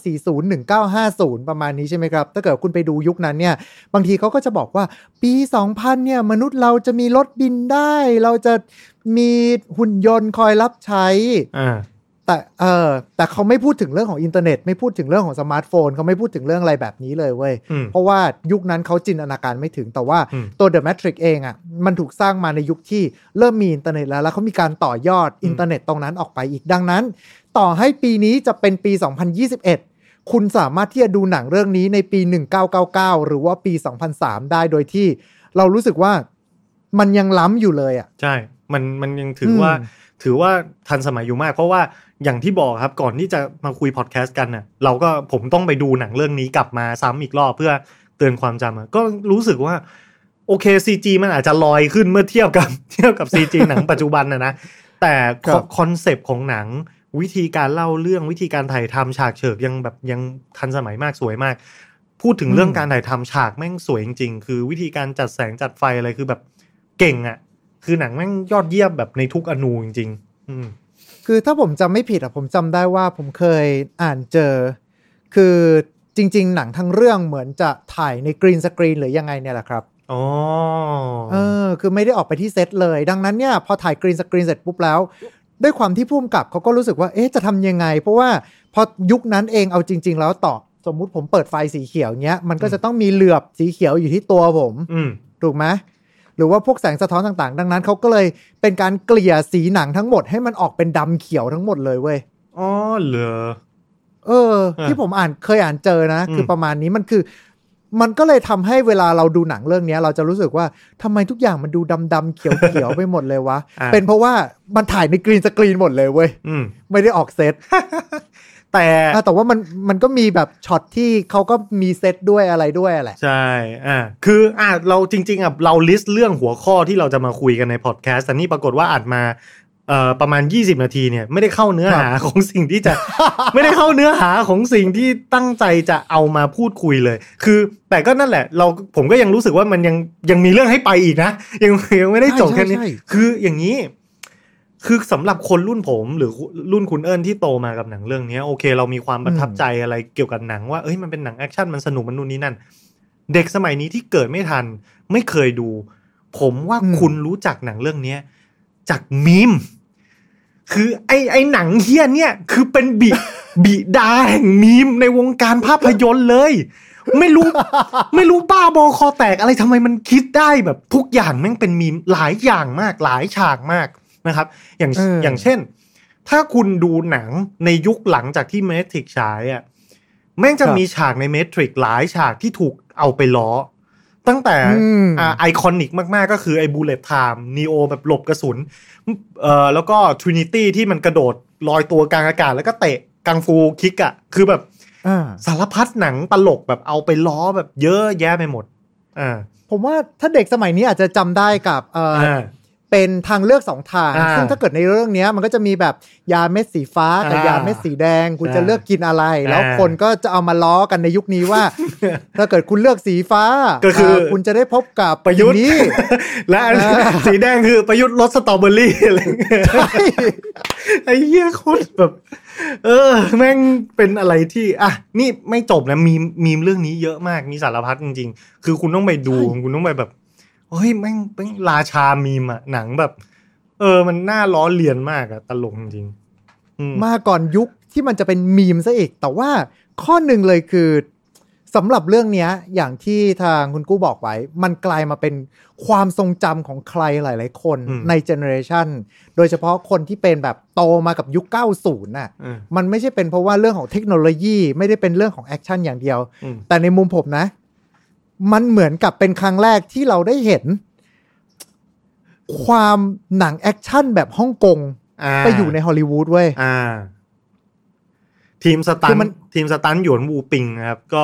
1940 1950 ประมาณนี้ใช่ไหมครับ ถ้าเกิดคุณไปดูยุคนั้นเนี่ย บางทีเขาก็จะบอกว่าปี 2000 เนี่ย มนุษย์เราจะมีรถบินได้ เราจะมีหุ่นยนต์คอยรับใช้
อ่า
แต่เออแต่เขาไม่พูดถึงเรื่องของอินเทอร์เน็ต ไม่พูดถึงเรื่องของสมาร์ทโฟนเขาไม่พูดถึงเรื่องอะไรแบบนี้เลยเว้ย
อืม
เพราะว่ายุคนั้นเขาจินตนาการไม่ถึงแต่ว่า
อืม
ตัว The Matrix เองอะ่ะมันถูกสร้างมาในยุคที่เริ่มมีอินเทอร์เน็ตแล้ว แล้วเขามีการต่อยอดอินเทอร์เน็ตตรงนั้นออกไปอีกดังนั้น ต่อให้ปีนี้จะเป็นปี 2021 คุณสามารถที่จะดูหนังเรื่องนี้ในปี 1999 หรือว่าปี 2003 ได้โดยที่เรารู้สึกว่ามันยังล้ำอยู่เลยอะ
ใช่มันมันยังถืออ
ม
ว่าถือว่าทันสมัยอยู่มาก เพราะว่าอย่างที่บอกครับก่อนที่จะมาคุยพอดแคสต์กันน่ะเราก็ผมต้องไปดูหนังเรื่องนี้กลับมาซ้ำอีกรอบเพื่อเตือนความจำอะก็รู้สึกว่า โอเค CG มันอาจจะลอยขึ้นเมื่อเทียบกับเทียบกับ CG หนังปัจจุบันนะนะแต่
ครับ
concept ของหนังวิธีการเล่าเรื่องวิธีการถ่ายทำฉากเฉิกยังแบบยังทันสมัยมากสวยมาก พูดถึงเรื่องการถ่ายทำฉากแม่งสวยจริงๆ คือวิธีการจัดแสงจัดไฟอะไรคือแบบเก่งอะ่ะ คือหนังแม่งยอดเยี่ยมแบบในทุกอณูจริง ๆ อืม
คือถ้าผมจำไม่ผิดอะผมจำได้ว่าผมเคยอ่านเจอ คือจริง ๆ หนังทั้งเรื่องเหมือนจะถ่ายใน green screen หรือยังไงเนี่ยแหละครับ
อ๋อ
เออ คือไม่ได้ออกไปที่เซตเลย ดังนั้นเนี่ยพอถ่าย green screen เสร็จปุ๊บแล้ว ด้วยความที่ผู้กำกับเขาก็รู้สึกว่า เอ๊ะ จะทำยังไง เพราะว่าพอยุคนั้นเองเอาจริง ๆ แล้วต่อสมมุติผมเปิดไฟสีเขียวเงี้ย มันก็จะต้องมีเหลือบสีเขียวอยู่ที่ตัวผม
อืม
ถูกไหม หรือว่าพวกแสงสะท้อนต่างๆ ดังนั้นเขาก็เลยเป็นการเกลี่ยสีหนังทั้งหมดให้มันออกเป็นดำเขียวทั้งหมดเลยเว้ย
อ๋อเหรอ
เออ
อะ
ที่ผมอ่านเคยอ่านเจอนะ
อืม
คือประมาณนี้มันคือ มันก็เลยทำให้เวลาเราดูหนังเรื่องเนี้ยเราจะรู้สึกว่าทำไมทุกอย่างมันดูดำๆเขียวๆไปหมดเลยวะ
อะ
เป็นเพราะว่ามันถ่ายในกรีนสกรีนหมดเลยเว้ย
อืม
ไม่ได้ออกเซต
แต่
อะแต่ว่ามันมันก็มีแบบช็อตที่เขาก็มีเซตด้วยอะไรด้วยแหละ
ใช่อ่าคืออ่าเราจริง ๆอะเรา list เรื่องหัวข้อที่เราจะมาคุยกันในพอดแคสต์แต่นี่ปรากฏว่าอัดมาเอ่อประมาณ 20 นาทีเนี่ยไม่ได้เข้าเนื้อหาของสิ่งที่จะ ไม่ได้เข้าเนื้อหาของสิ่งที่ตั้งใจจะเอามาพูดคุยเลย คือ แต่ก็นั่นแหละ เราผมก็ยังรู้สึกว่ามันยังยังมีเรื่องให้ไปอีกนะ ยังยังไม่ได้จบแค่นี้
ใช่ใช่ใช่
คืออย่างนี้ คือสำหรับคนรุ่นผมหรือรุ่นคุณเอิญที่โตมากับหนังเรื่องเนี้ยโอเค เรามีความประทับใจอะไรเกี่ยวกับหนังว่าเอ้ยมันเป็นหนัง action มันสนุกมันนู่นนี่นั่น เด็กสมัยนี้ที่เกิดไม่ทัน ไม่เคยดู ผมว่า
อืม
คุณรู้จักหนังเรื่องเนี้ยจากมีมคือไอไอหนังเฮี้ยเนี่ย คือเป็นบิบิดาแห่งมีมในวงการภาพยนตร์เลย ไม่รู้ ไม่รู้บ้าบอคอแตกอะไรทำไมมันคิดได้แบบ ทุกอย่างแม่งเป็นมีมหลายอย่างมากหลายฉากมาก นะครับ อย่าง
เออ
อ
อ
ย่างเช่น ถ้าคุณดูหนังในยุคหลังจากที่เมทริกฉายอะแม่งจะมีฉากใน Matrix หลายฉากที่ถูกเอาไปล้อ ตั้งแต่
อืม
อ่า iconic มาก ๆ ก็คือไอ้ bullet time นีโอแบบหลบกระสุนเอ่อแล้วก็ทรินิตี้ที่มันกระโดดลอยตัวกลางอากาศ แล้วก็เตะกังฟู kick อะคือแบบ
อ่า
สารพัดหนังตลกแบบเอาไปล้อแบบเยอะแยะไปหมด อ่า
ผมว่าถ้าเด็กสมัยนี้อาจจะจำได้กับเอ่ออ
อ่า
เป็นทางเลือกสองทาง
อ่า
ซึ่งถ้าเกิดในเรื่องเนี้ยมันก็จะมีแบบยาเม็ดสีฟ้ากับ
อ่าย
ยาเม็ดสีแดง คุณ
ใช่
จะเลือกกินอะไร แล้ว
อ่า
คนก็จะเอามาล้อกันในยุคนี้ว่า ถ้าเกิดคุณเลือกสีฟ้า
ก็คือ
เคุณจะได้พบกับ
ประยุทธ์
นี้
และอัน
อ่า
สีแดงคือประยุทธ์รสสตรอเบอรี่อะไรเงี้ยไอ้เหี้ยโคตรแบบ เออ แม่งเป็นอะไรที่อะนี่ไม่จบนะมีมมีมเรื่องนี้เยอะมากมีสารพัดจริงๆ คือคุณต้องไปดู
ใช่
คุณต้องไปแบบ เฮ้ยแม่งแม่งราชามีมอะหนังแบบ เออมันน่าล้อเลียนมากอะตลกจริงๆอืม
มาก่อนยุคที่มันจะเป็นมีมซะอีก แต่ว่าข้อหนึ่งเลยคือสำหรับเรื่องเนี้ยอย่างที่ทางคุณกู้บอกไว้ มันกลายมาเป็นความทรงจำของใครหลาย ๆ คน
อืม
ใน generation โดยเฉพาะคนที่เป็นแบบโตมากับยุค 90 น่ะ
เออ
มันไม่ใช่เป็นเพราะว่าเรื่องของเทคโนโลยี ไม่ได้เป็นเรื่องของ action อย่างเดียว
อืม
แต่ในมุมผมนะ มันเหมือนกับเป็นครั้งแรกที่เราได้เห็น ความหนัง action แบบฮ่องกง
อ่า
ไปอยู่ในฮอลลีวูดเว้ย
อ่าทีม
stuntื
น
อมัน
ทีม stunt หยวนวูปิงนะครับ ก็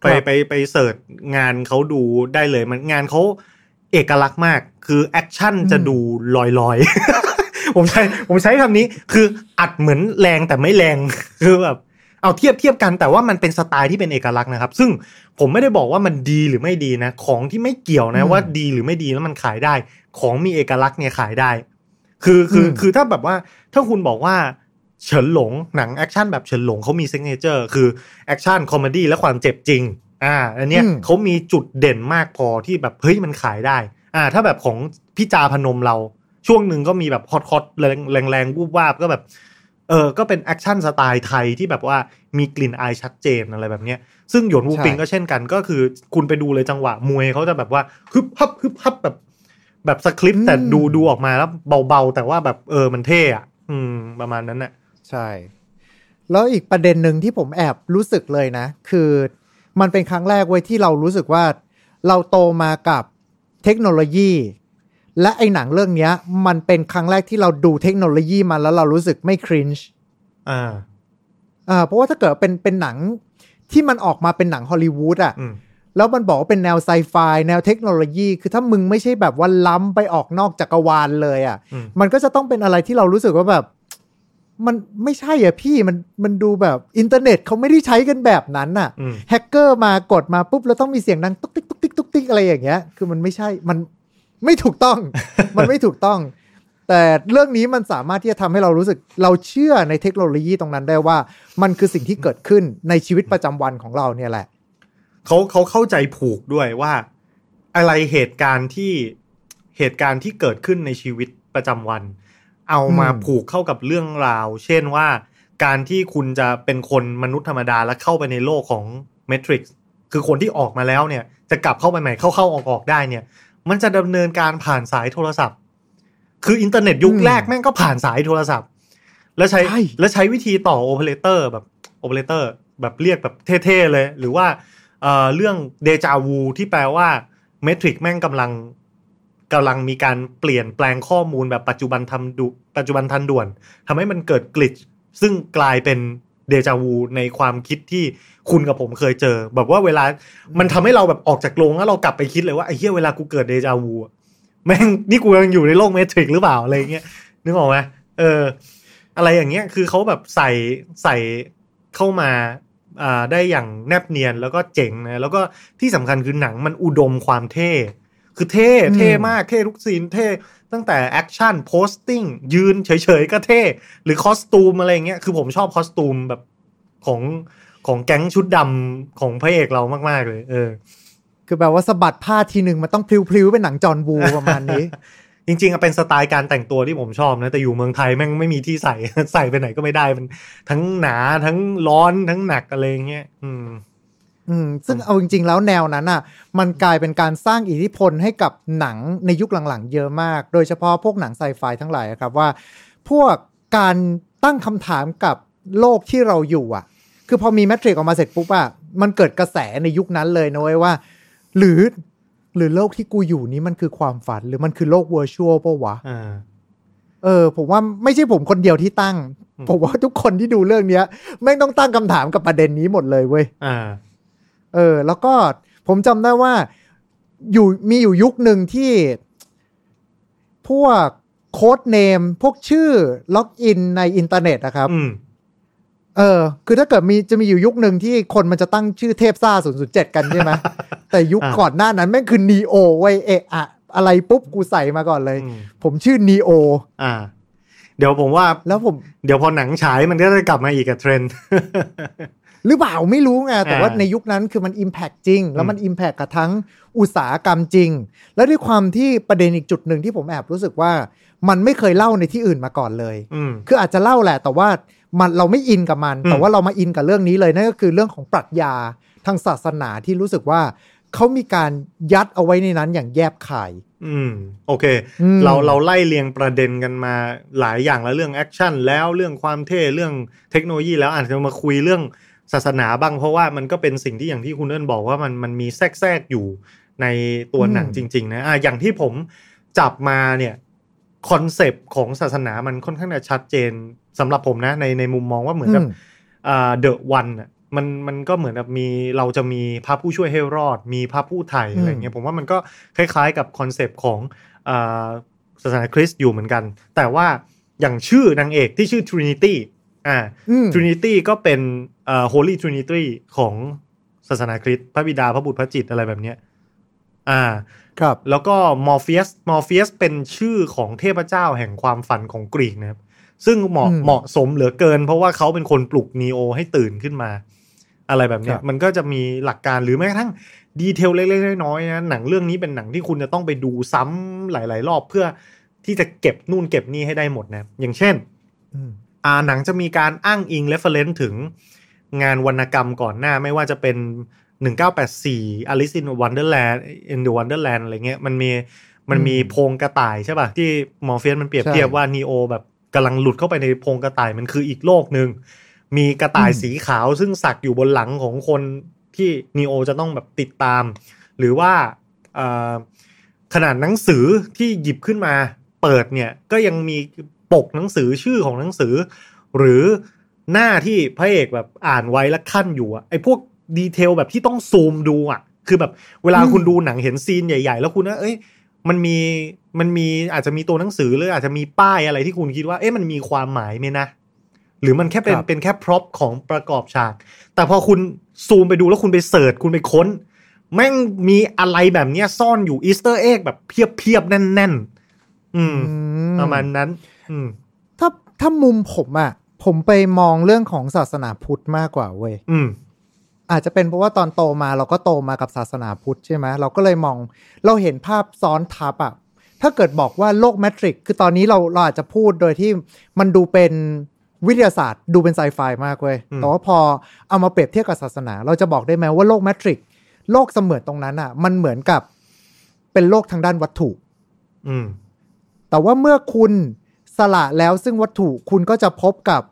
ไป
ครับ
ไปไป search งานเขาดูได้เลย มันงานเขาเอกลักษณ์มาก คือ action จะดูลอยลอยๆผมใช้ผมใช้คำนี้ คืออัดเหมือนแรงแต่ไม่แรง คือแบบ เอาเทียบเทียบกันแต่ว่ามันเป็นสไตล์ที่เป็นเอกลักษณ์นะครับ ซึ่งผมไม่ได้บอกว่ามันดีหรือไม่ดีนะ ของที่ไม่เกี่ยวนะ
อืม
ว่าดีหรือไม่ดีแล้วมันขายได้ ของมีเอกลักษณ์เนี่ยขายได้ คือคืออ
ม
คือถ้าแบบว่าถ้าคุณบอกว่าเฉินหลงหนัง action แบบเฉินหลงเขามี signature คือ action comedy และความเจ็บจริง อ่า อันเนี้ย
อืม
เขามีจุดเด่นมากพอที่แบบเฮ้ยมันขายได้ อ่า ถ้าแบบของพี่จาพนมเราช่วงหนึ่งก็มีแบบ hot hot แรงแรงแรงวูบวาบก็แบบ เออก็เป็น action สไตล์ไทยที่แบบว่ามีกลิ่นอายชัดเจนอะไรแบบเนี้ยซึ่งหยวนวูปิง
ใช่
ก็เช่นกัน ก็คือคุณไปดูเลยจังหวะมวยเขาจะแบบว่าฮึบฮับฮึบฮับแบบ แบบสคริปต์แต่ดูดูออกมาแล้วเบาๆ แต่ว่าแบบเออมันเท่อะอืม ประมาณนั้นน่ะ
ใช่ แล้วอีกประเด็นหนึ่งที่ผมแอบรู้สึกเลยนะ คือมันเป็นครั้งแรกไว้ยที่เรารู้สึกว่า เราโตมากับเทคโนโลยี และไอ้หนังเรื่องเนี้ย มันเป็นครั้งแรกที่เราดูเทคโนโลยีมาแล้วเรารู้สึกไม่ครินช์
อ่า
อ่าเพราะว่าถ้าเกิดเป็นเป็นหนังที่มันออกมาเป็นหนังฮอลลีวูดอะ
อืม
แล้วมันบอกว่าเป็นแนวไซไฟแนวเทคโนโลยี คือถ้ามึงไม่ใช่แบบว่าล้ำไปออกนอกจักรวาลเลยอะ
อืม
มันก็จะต้องเป็นอะไรที่เรารู้สึกว่าแบบ มันไม่ใช่อะพี่มันมันดูแบบอินเทอร์เน็ตเขาไม่ได้ใช้กันแบบนั้นน่ะ
อืม
แฮกเกอร์มากดมาปุ๊บแล้วต้องมีเสียงดังตุ๊กติ๊กตุ๊กติ๊กตุ๊กติ๊กอะไรอย่างเงี้ย คือมันไม่ใช่มัน ไม่ถูกต้อง มันไม่ถูกต้อง แต่เรื่องนี้มันสามารถที่จะทำให้เรารู้สึกเราเชื่อในเทคโนโลยีตรงนั้นได้ว่า มันคือสิ่งที่เกิดขึ้นในชีวิตประจำวันของเราเนี่ยแหละ
เขาเขาเข้าใจผูกด้วยว่า อะไรเหตุการณ์ที่เหตุการณ์ที่เกิดขึ้นในชีวิตประจำวัน เอามา
อืม
ผูกเข้ากับเรื่องราว เช่นว่าการที่คุณจะเป็นคนมนุษย์ธรรมดาแล้วเข้าไปในโลกของ Matrix คือคนที่ออกมาแล้วเนี่ย จะกลับเข้าไปใหม่เข้าเข้าออกออกได้เนี่ย มันจะดำเนินการผ่านสายโทรศัพท์ คืออินเทอร์เน็ตยุค
อืม
แรกแม่งก็ผ่านสายโทรศัพท์ แล้วใช้
ใช่
แล้วใช้วิธีต่อโอเปอเรเตอร์แบบโอเปอเรเตอร์แบบเรียกแบบเท่ๆเลย หรือว่าเอ่อเรื่องเดจาวูที่แปลว่า Matrix แม่งกำลังกำลังมีการเปลี่ยนแปลงข้อมูลแบบปัจจุบันทำดุปัจจุบันทันด่วนทำให้มันเกิด glitch ซึ่งกลายเป็น เดจาวูในความคิดที่คุณกับผมเคยเจอ แบบว่าเวลามันทำให้เราแบบออกจากโรงแล้วเรากลับไปคิดเลยว่าไอ้เหี้ยเวลากูเกิดเดจาวูแม่งนี่กูยังอยู่ในโลก Matrix หรือเปล่าอะไรเงี้ยนึกออกไหมเออ อะไรอย่างเงี้ยคือเขาแบบใส่ใส่เข้ามาอ่าได้อย่างแนบเนียนแล้วก็เจ๋งนะแล้วก็ที่สำคัญคือหนังมันอุดมความเท่ คือเท่
อืม
เท่มาก เท่ทุก scene เท่ ตั้งแต่ action posing ยืนเฉยๆ ก็เท่ หรือ costume อะไรเงี้ย คือผมชอบ costume แบบของของแก๊งชุดดำของพระเอกเรามากๆเลย เออ
คือแบบว่าสะบัดผ้าทีหนึ่งมันต้องพลิ้วๆ เป็นหนังจอห์นวูประมาณนี้
จริงๆอะเป็นสไตล์การแต่งตัวที่ผมชอบนะ แต่อยู่เมืองไทยแม่งไม่มีที่ใส่ ใส่ไปไหนก็ไม่ได้ มันทั้งหนา ทั้งร้อน ทั้งหนักอะไรอย่างเงี้ย อืม
อืมซึ่งเอาจริง ๆ แล้วแนวนั้นอะ มันกลายเป็นการสร้างอิทธิพลให้กับหนังในยุคหลังๆ เยอะมาก โดยเฉพาะพวกหนังไซไฟทั้งหลายอะครับว่า พวกการตั้งคำถามกับโลกที่เราอยู่อะ คือพอมีแมทริกออกมาเสร็จปุ๊บอะมันเกิดกระแสในยุคนั้นเลยนะเว้ยว่า หรือหรือโลกที่กูอยู่นี้มันคือความฝัน หรือมันคือโลกเวอร์ชวลปะวะ
อ่า
เออ ผมว่าไม่ใช่ผมคนเดียวที่ตั้ง
อืม
ผมว่าทุกคนที่ดูเรื่องเนี้ยแม่งต้องตั้งคำถามกับประเด็นนี้หมดเลยเว้ย
อ่า
เออ แล้วก็ผมจำได้ว่าอยู่มีอยู่ยุคหนึ่งที่ พวก codename พวกชื่อ login ในอินเทอร์เน็ตนะครับ
อืม
เออ คือถ้าเกิดมีจะมีอยู่ยุคหนึ่งที่คนมันจะตั้งชื่อเทพซ่า 007 กันใช่ไหม แต่ยุค
อ่า
ก่อนหน้านั้นแม่งคือนีโอเว้ยเอะอะ อะไรปุ๊บกูใส่มาก่อนเลย
อืม
ผมชื่อนีโอ
อ่า เดี๋ยวผมว่า
แล้วผม
เดี๋ยวพอหนังฉายมันก็จะกลับมาอีกกับเทรนด์
หรือเปล่าไม่รู้ไงแต่ว่า
อ่า
ในยุคนั้นคือมัน impact จริง แล้วมัน
อืม
impact กับทั้งอุตสาหกรรมจริง แล้วด้วยความที่ประเด็นอีกจุดหนึ่งที่ผมแอบรู้สึกว่ามันไม่เคยเล่าในที่อื่นมาก่อนเลย
อืม
คืออาจจะเล่าแหละ แต่ว่ามันเราไม่อินกับมัน
อืม
แต่ว่าเรามาอินกับเรื่องนี้เลยนั่นก็คือเรื่องของปรัชญาทางศาสนาที่รู้สึกว่าเขามีการยัดเอาไว้ในนั้นอย่างแยบคาย
อืม โอเค
อืม
เราเราไล่เรียงประเด็นกันมาหลายอย่างแล้วเรื่อง action แล้วเรื่องความเท่เรื่องเทคโนโลยีแล้วอาจจะมาคุยเรื่อง ศาสนาบ้างเพราะว่ามันก็เป็นสิ่งที่อย่างที่คุณเอิญบอกว่ามันมันมีแทรกแทรกอยู่ในตัวหนังจริง ๆ นะอะอย่างที่ผมจับมาเนี่ย concept ของศาสนามันค่อนข้างจะชัดเจนสำหรับผมนะในในมุมมองว่าเหมือนกับ
อืม
อ่า The One อะมันมันก็เหมือนกับมีเราจะมีพระผู้ช่วยให้รอด มีพระผู้ไถ่อะไรเงี้ยผมว่ามันก็คล้ายๆกับ concept ของอ่าศาสนาคริสต์อยู่เหมือนกัน แต่ว่าอย่างชื่อนางเอกที่ชื่อ Trinity อ่า
อืม
Trinity ก็เป็น เอ่อ Holy Trinity ของศาสนาคริสต์พระบิดาพระบุตรพระจิตอะไรแบบเนี้ยอ่า
ครับ
แล้วก็มอร์ฟีสมอร์ฟีสเป็นชื่อของเทพเจ้าแห่งความฝันของกรีกนะครับ ซึ่งเหมาะ
อืม
เหมาะสมเหลือเกิน เพราะว่าเขาเป็นคนปลุกนีโอให้ตื่นขึ้นมา อะไรแบบเนี้
ค
ย
รับ
มันก็จะมีหลักการหรือแม้กระทั่ง detail เล็กๆน้อยๆนะหนังเรื่องนี้เป็นหนังที่คุณจะต้องไปดูซ้ำหลาย ๆ รอบเพื่อที่จะเก็บนู่นเก็บนี่ให้ได้หมดนะ อย่างเช่น
อืม
อ่าหนังจะมีการอ้างอิง reference ถึง งานวรรณกรรมก่อนหน้าไม่ว่าจะเป็น 1984 Alice in Wonderland in the Wonderland อะไรเงี้ยมันมีมันมี
อืม
โพรงกระต่ายใช่ป่ะ ที่มอร์เฟียสมันเปรียบเทียบ
ใช่
ว่านีโอแบบกำลังหลุดเข้าไปในโพรงกระต่ายมันคืออีกโลกหนึ่งมีกระต่าย
อืม
สีขาวซึ่งสักอยู่บนหลังของคนที่นีโอจะต้องแบบติดตาม หรือว่าอ่าขนาดหนังสือที่หยิบขึ้นมาเปิดเนี่ยก็ยังมีปกหนังสือชื่อของหนังสือ หรือ หน้าที่พระเอกแบบอ่านไว้แล้วขั้นอยู่อะไอ้พวกดีเทลแบบที่ต้องซูมดูอะคือแบบเวลา
อืม
คุณดูหนังเห็นซีนใหญ่ ๆ แล้วคุณนะเอ้ยมันมีมันมีอาจจะมีตัวหนังสือหรืออาจจะมีป้ายอะไรที่คุณคิดว่า เอ๊ะมันมีความหมายไหมนะ หรือมันแค่เป็น
ครับ
เป็นแค่ prop ของประกอบฉาก แต่พอคุณซูมไปดูแล้วคุณไป search คุณไปค้น แม่งมีอะไรแบบเนี้ยซ่อนอยู่ Easter egg แบบเพียบเพียบๆแน่นๆอืม
อืม
ประมาณนั้น อืม
ถ้าถ้ามุมผมอะ ผมไปมองเรื่องของศาสนาพุทธมากกว่าเว้ย
อืม
อาจจะเป็นเพราะว่าตอนโตมาเราก็โตมากับศาสนาพุทธใช่ไหมเราก็เลยมองเราเห็นภาพซ้อนทับอะถ้าเกิดบอกว่าโลก Matrix คือตอนนี้เราเราอาจจะพูดโดยที่มันดูเป็นวิทยาศาสตร์ ดูเป็นไซไฟมากเว้ย
อืม
แต่ว่าพอเอามาเปรียบเทียบกับศาสนา เราจะบอกได้ไหมว่าโลกแมทริกโลกเสมือนตรงนั้นอะมันเหมือนกับเป็นโลกทางด้านวัตถุ
อืม
แต่ว่าเมื่อคุณสละแล้วซึ่งวัตถุคุณก็จะพบกับเอิ่ม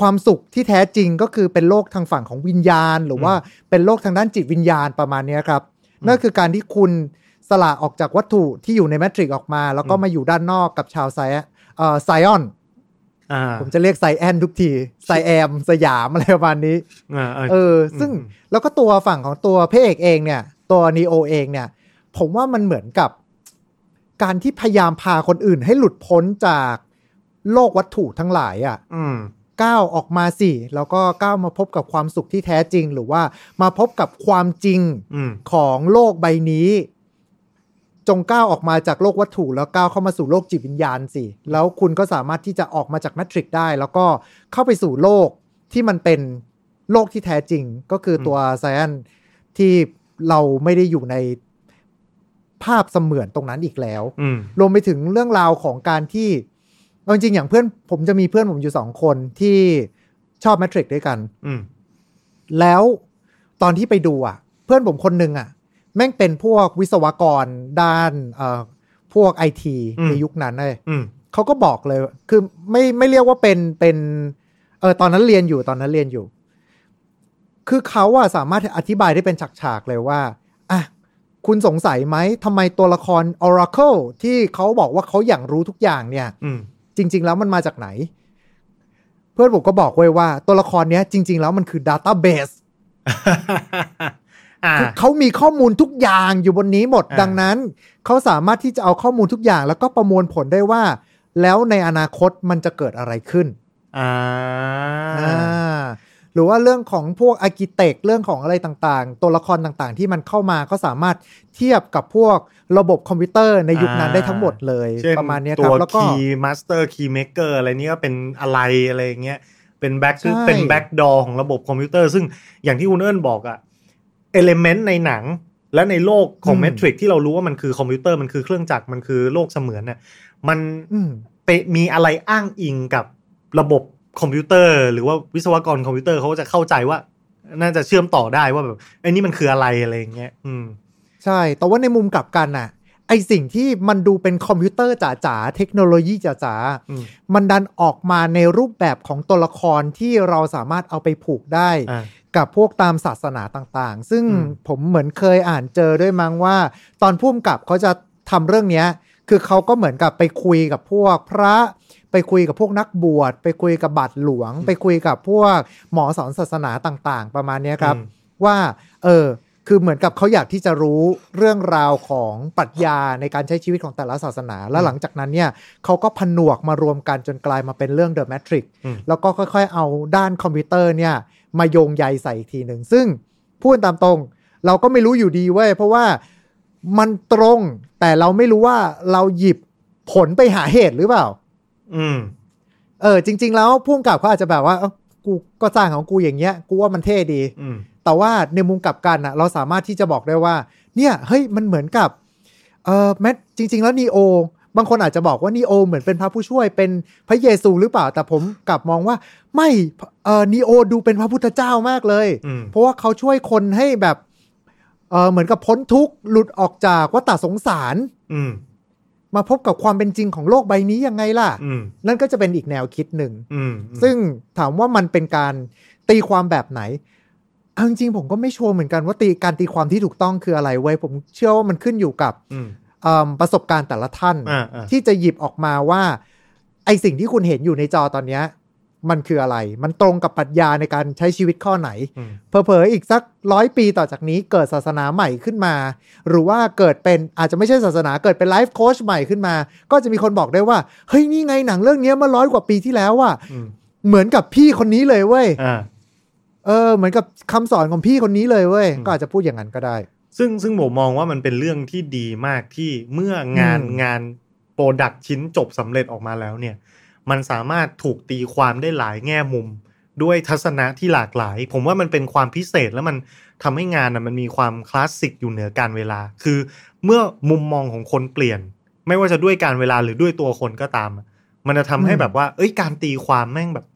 ความสุขที่แท้จริงก็คือเป็นโลกทางฝั่งของวิญญาณ หรือว่าเป็นโลกทางด้านจิตวิญญาณประมาณเนี้ยครับนั่นคือการที่คุณสละออกจากวัตถุที่อยู่ในแมทริกซ์ออกมา แล้วก็
อืม
มาอยู่ด้านนอกกับชาวไซเอ่อไซออน
อ่า
ผมจะเรียกไซแอนทุกทีไซแอมสยามอะไรประมาณนี้
อ่า
เออ ซึ่ง
อืม
แล้วก็ตัวฝั่งของตัวพระเอกเองเนี่ย ตัวนีโอเองเนี่ย ผมว่ามันเหมือนกับ การที่พยายามพาคนอื่นให้หลุดพ้นจาก โลกวัตถุทั้งหลายอะ่ะ
อืม
ก้าวออกมาสิ แล้วก็ก้าวมาพบกับความสุขที่แท้จริง หรือว่ามาพบกับความจริง
อืม
ของโลกใบนี้ จงก้าวออกมาจากโลกวัตถุแล้วก้าวเข้ามาสู่โลกจิตวิญญาณสิ แล้วคุณก็สามารถที่จะออกมาจากแมทริกซ์ได้ แล้วก็เข้าไปสู่โลกที่มันเป็นโลกที่แท้จริง ก็คือตัวไซแอนที่เราไม่ได้อยู่ในภาพเสมือนตรงนั้นอีกแล้ว
อืม
รวมไปถึงเรื่องราวของการที่ เอาจริงๆอย่างเพื่อนผมจะมีเพื่อนผมอยู่สองคนที่ชอบแมทริกด้วยกัน
อืม
แล้วตอนที่ไปดูอะ เพื่อนผมคนหนึ่งอะ แม่งเป็นพวกวิศวกรด้านเอ่อพวกไอที
อืม
ในยุคนั้นเลย
อืม
เขาก็บอกเลย คือไม่ไม่เรียกว่าเป็นเป็น เออตอนนั้นเรียนอยู่ตอนนั้นเรียนอยู่ คือเขาอะสามารถอธิบายได้เป็นฉากๆเลยว่าอะคุณสงสัยไหมทำไมตัวละคร Oracle ที่เขาบอกว่าเขาอย่างรู้ทุกอย่างเนี่ย
อืม
จริง ๆ แล้วมันมาจากไหน เพื่อนผมก็บอกไว้ว่า ตัวละครเนี้ย จริง ๆ แล้วมันคือ Database
อ่า
คือเขามีข้อมูลทุกอย่างอยู่บนนี้หมด
อ่า
ดังนั้น เขาสามารถที่จะเอาข้อมูลทุกอย่าง แล้วก็ประมวลผลได้ว่า แล้วในอนาคตมันจะเกิดอะไรขึ้น
อ่า
อ่า หรือว่าเรื่องของพวกอาร์กิเต็กเรื่องของอะไรต่างๆ ตัวละครต่างๆ ที่มันเข้ามาก็สามารถเทียบกับพวกระบบคอมพิวเตอร์ในยุคนั้นได้ทั้งหมดเลย
เช่น
ประมาณเนี้ยครับตั
ว
แล้วก็
คีย์มาสเตอร์คีย์เมเกอร์อะไรนี่ก็เป็นอะไรอะไรอย่างเงี้ยเป็น back
ใช่
เป็น backdoor ของระบบคอมพิวเตอร์ ซึ่งอย่างที่คุณเอิญบอกอะ element ในหนังและในโลกของ Matrix ที่เรารู้ว่ามันคือคอมพิวเตอร์มันคือเครื่องจักรมันคือโลกเสมือนเนี่ยมัน
อืม
ไปมีอะไรอ้างอิงกับระบบ คอมพิวเตอร์ หรือว่าวิศวกรคอมพิวเตอร์เขาก็จะเข้าใจว่า น่าจะเชื่อมต่อได้ว่าแบบไอ้นี่มันคืออะไรอะไรอย่างเงี้ยอืม
ใช่ แต่ว่าในมุมกลับกันน่ะ ไอสิ่งที่มันดูเป็นคอมพิวเตอร์จ๋าๆเทคโนโลยีจ๋า
อืม
ๆมันดันออกมาในรูปแบบของตัวละครที่เราสามารถเอาไปผูกได้
อ่า
กับพวกตามศาสนาต่างๆ ซึ่ง
อืม
ผมเหมือนเคยอ่านเจอด้วยมั้งว่า ตอนพุ่มกับเขาจะทำเรื่องเนี้ย คือเขาก็เหมือนกับไปคุยกับพวกพระ ไปคุยกับพวกนักบวช ไปคุยกับบาทหลวง ไปคุยกับพวกหมอสอนศาสนาต่าง ๆ ประมาณเนี้ยครับ
อืม
ว่า เออคือเหมือนกับเขาอยากที่จะรู้เรื่องราวของปรัชญาในการใช้ชีวิตของแต่ละศาสนา แล้วหลังจากนั้นเนี่ยเขาก็ผนวกมารวมกันจนกลายมาเป็นเรื่อง The Matrix
อืม
แล้วก็ค่อยๆ เอาด้านคอมพิวเตอร์เนี่ยมาโยงใยใส่อีกทีหนึ่ง ซึ่งพูดตามตรง เราก็ไม่รู้อยู่ดีเว้ยเพราะว่ามันตรงแต่เราไม่รู้ว่าเราหยิบผลไปหาเหตุหรือเปล่า
อืม
เออ จริง ๆ แล้วพุ่มกับเขาอาจจะแบบว่าเอ้ากูก็สร้างของกูอย่างเงี้ย กูว่ามันเท่ดี
อืม
แต่ว่าในมุมกลับกันอะ เราสามารถที่จะบอกได้ว่า เนี่ยเฮ้ยมันเหมือนกับ เออแม้จริง ๆ แล้วนีโอบางคนอาจจะบอกว่านีโอเหมือนเป็นพระผู้ช่วยเป็นพระเยซูหรือเปล่า แต่ผมกลับมองว่า ไม่เออนีโอดูเป็นพระพุทธเจ้ามากเลย
อืม
เพราะว่าเขาช่วยคนให้แบบเออเหมือนกับพ้นทุกข์หลุดออกจากวัฏสงสาร
อื ม
มาพบกับความเป็นจริงของโลกใบนี้ยังไงล่ะ
อืม
นั่นก็จะเป็นอีกแนวคิดหนึ่ง
อืม
ซึ่งถามว่ามันเป็นการตีความแบบไหนเอาจริงๆผมก็ไม่ชัวร์เหมือนกันว่าตีการตีความที่ถูกต้องคืออะไรเว้ยผมเชื่อว่ามันขึ้นอยู่กับ
อืม
เอิ่มประสบการณ์แต่ละท่าน
อ่าอ่า
ที่จะหยิบออกมาว่า ไอสิ่งที่คุณเห็นอยู่ในจอตอนเนี้ย มันคืออะไร มันตรงกับปรัชญาในการใช้ชีวิตข้อไหน
อืม
เผลอๆอีกสักร้อยปีต่อจากนี้เกิดศาสนาใหม่ขึ้นมา หรือว่าเกิดเป็นอาจจะไม่ใช่ศาสนาเกิดเป็นไลฟ์โค้ชใหม่ขึ้นมา ก็จะมีคนบอกได้ว่า เฮ้ย นี่ไงหนังเรื่องเนี้ยเมื่อร้อยกว่าปีที่แล้วอะ
อืม
เหมือนกับพี่คนนี้เลยเว้ย
อ่า
เออ เหมือนกับคำสอนของพี่คนนี้เลยเว้ย
อืม
ก็อาจจะพูดอย่างนั้นก็ได้
ซึ่งซึ่งผมมองว่ามันเป็นเรื่องที่ดีมากที่เมื่องาน
อืม
งานโปรดักชิ้นจบสำเร็จออกมาแล้วเนี่ย มันสามารถถูกตีความได้หลายแง่มุม ด้วยทัศนะที่หลากหลาย ผมว่ามันเป็นความพิเศษแล้วมันทำให้งานนะมันมีความคลาสสิกอยู่เหนือการเวลา คือเมื่อมุมมองของคนเปลี่ยน ไม่ว่าจะด้วยการเวลาหรือด้วยตัวคนก็ตามอะมันจะทำให้
อืม
แบบว่า เอ้ยการตีความแม่งแบบ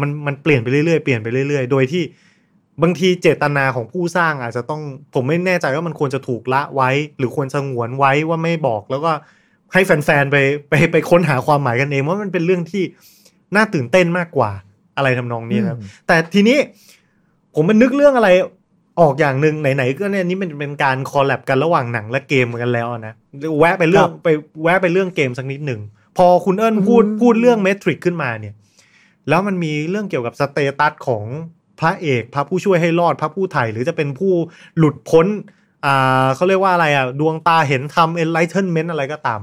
มันมันเปลี่ยนไปเรื่อยๆเปลี่ยนไปเรื่อยๆ โดยที่บางทีเจตนาของผู้สร้างอาจจะต้องผมไม่แน่ใจว่ามันควรจะถูกละไว้ หรือควรสงวนไว้ว่าไม่บอกแล้วก็ ให้แฟนๆไปไปไปค้นหาความหมายกันเองว่ามันเป็นเรื่องที่น่าตื่นเต้นมากกว่าอะไรทำนองนี้นะครับ
อืม
แต่ทีนี้ผมมันนึกเรื่องอะไรออกอย่างหนึ่งไหนๆก็เนี่ยนี่มันเป็นการ collab กันระหว่างหนังและเกมกันแล้วนะแวะไปเรื่องไปแวะไปเรื่องเกมสักนิดหนึ่งพอคุณเอิญพูด
อืม
พูดเรื่อง Matrix ขึ้นมาเนี่ย แล้วมันมีเรื่องเกี่ยวกับ status ของพระเอก พระผู้ช่วยให้รอดพระผู้ไถ่หรือจะเป็นผู้หลุดพ้น อ่าเขาเรียกว่าอะไรอะ ดวงตาเห็นธรรม enlightenment อะไรก็ตาม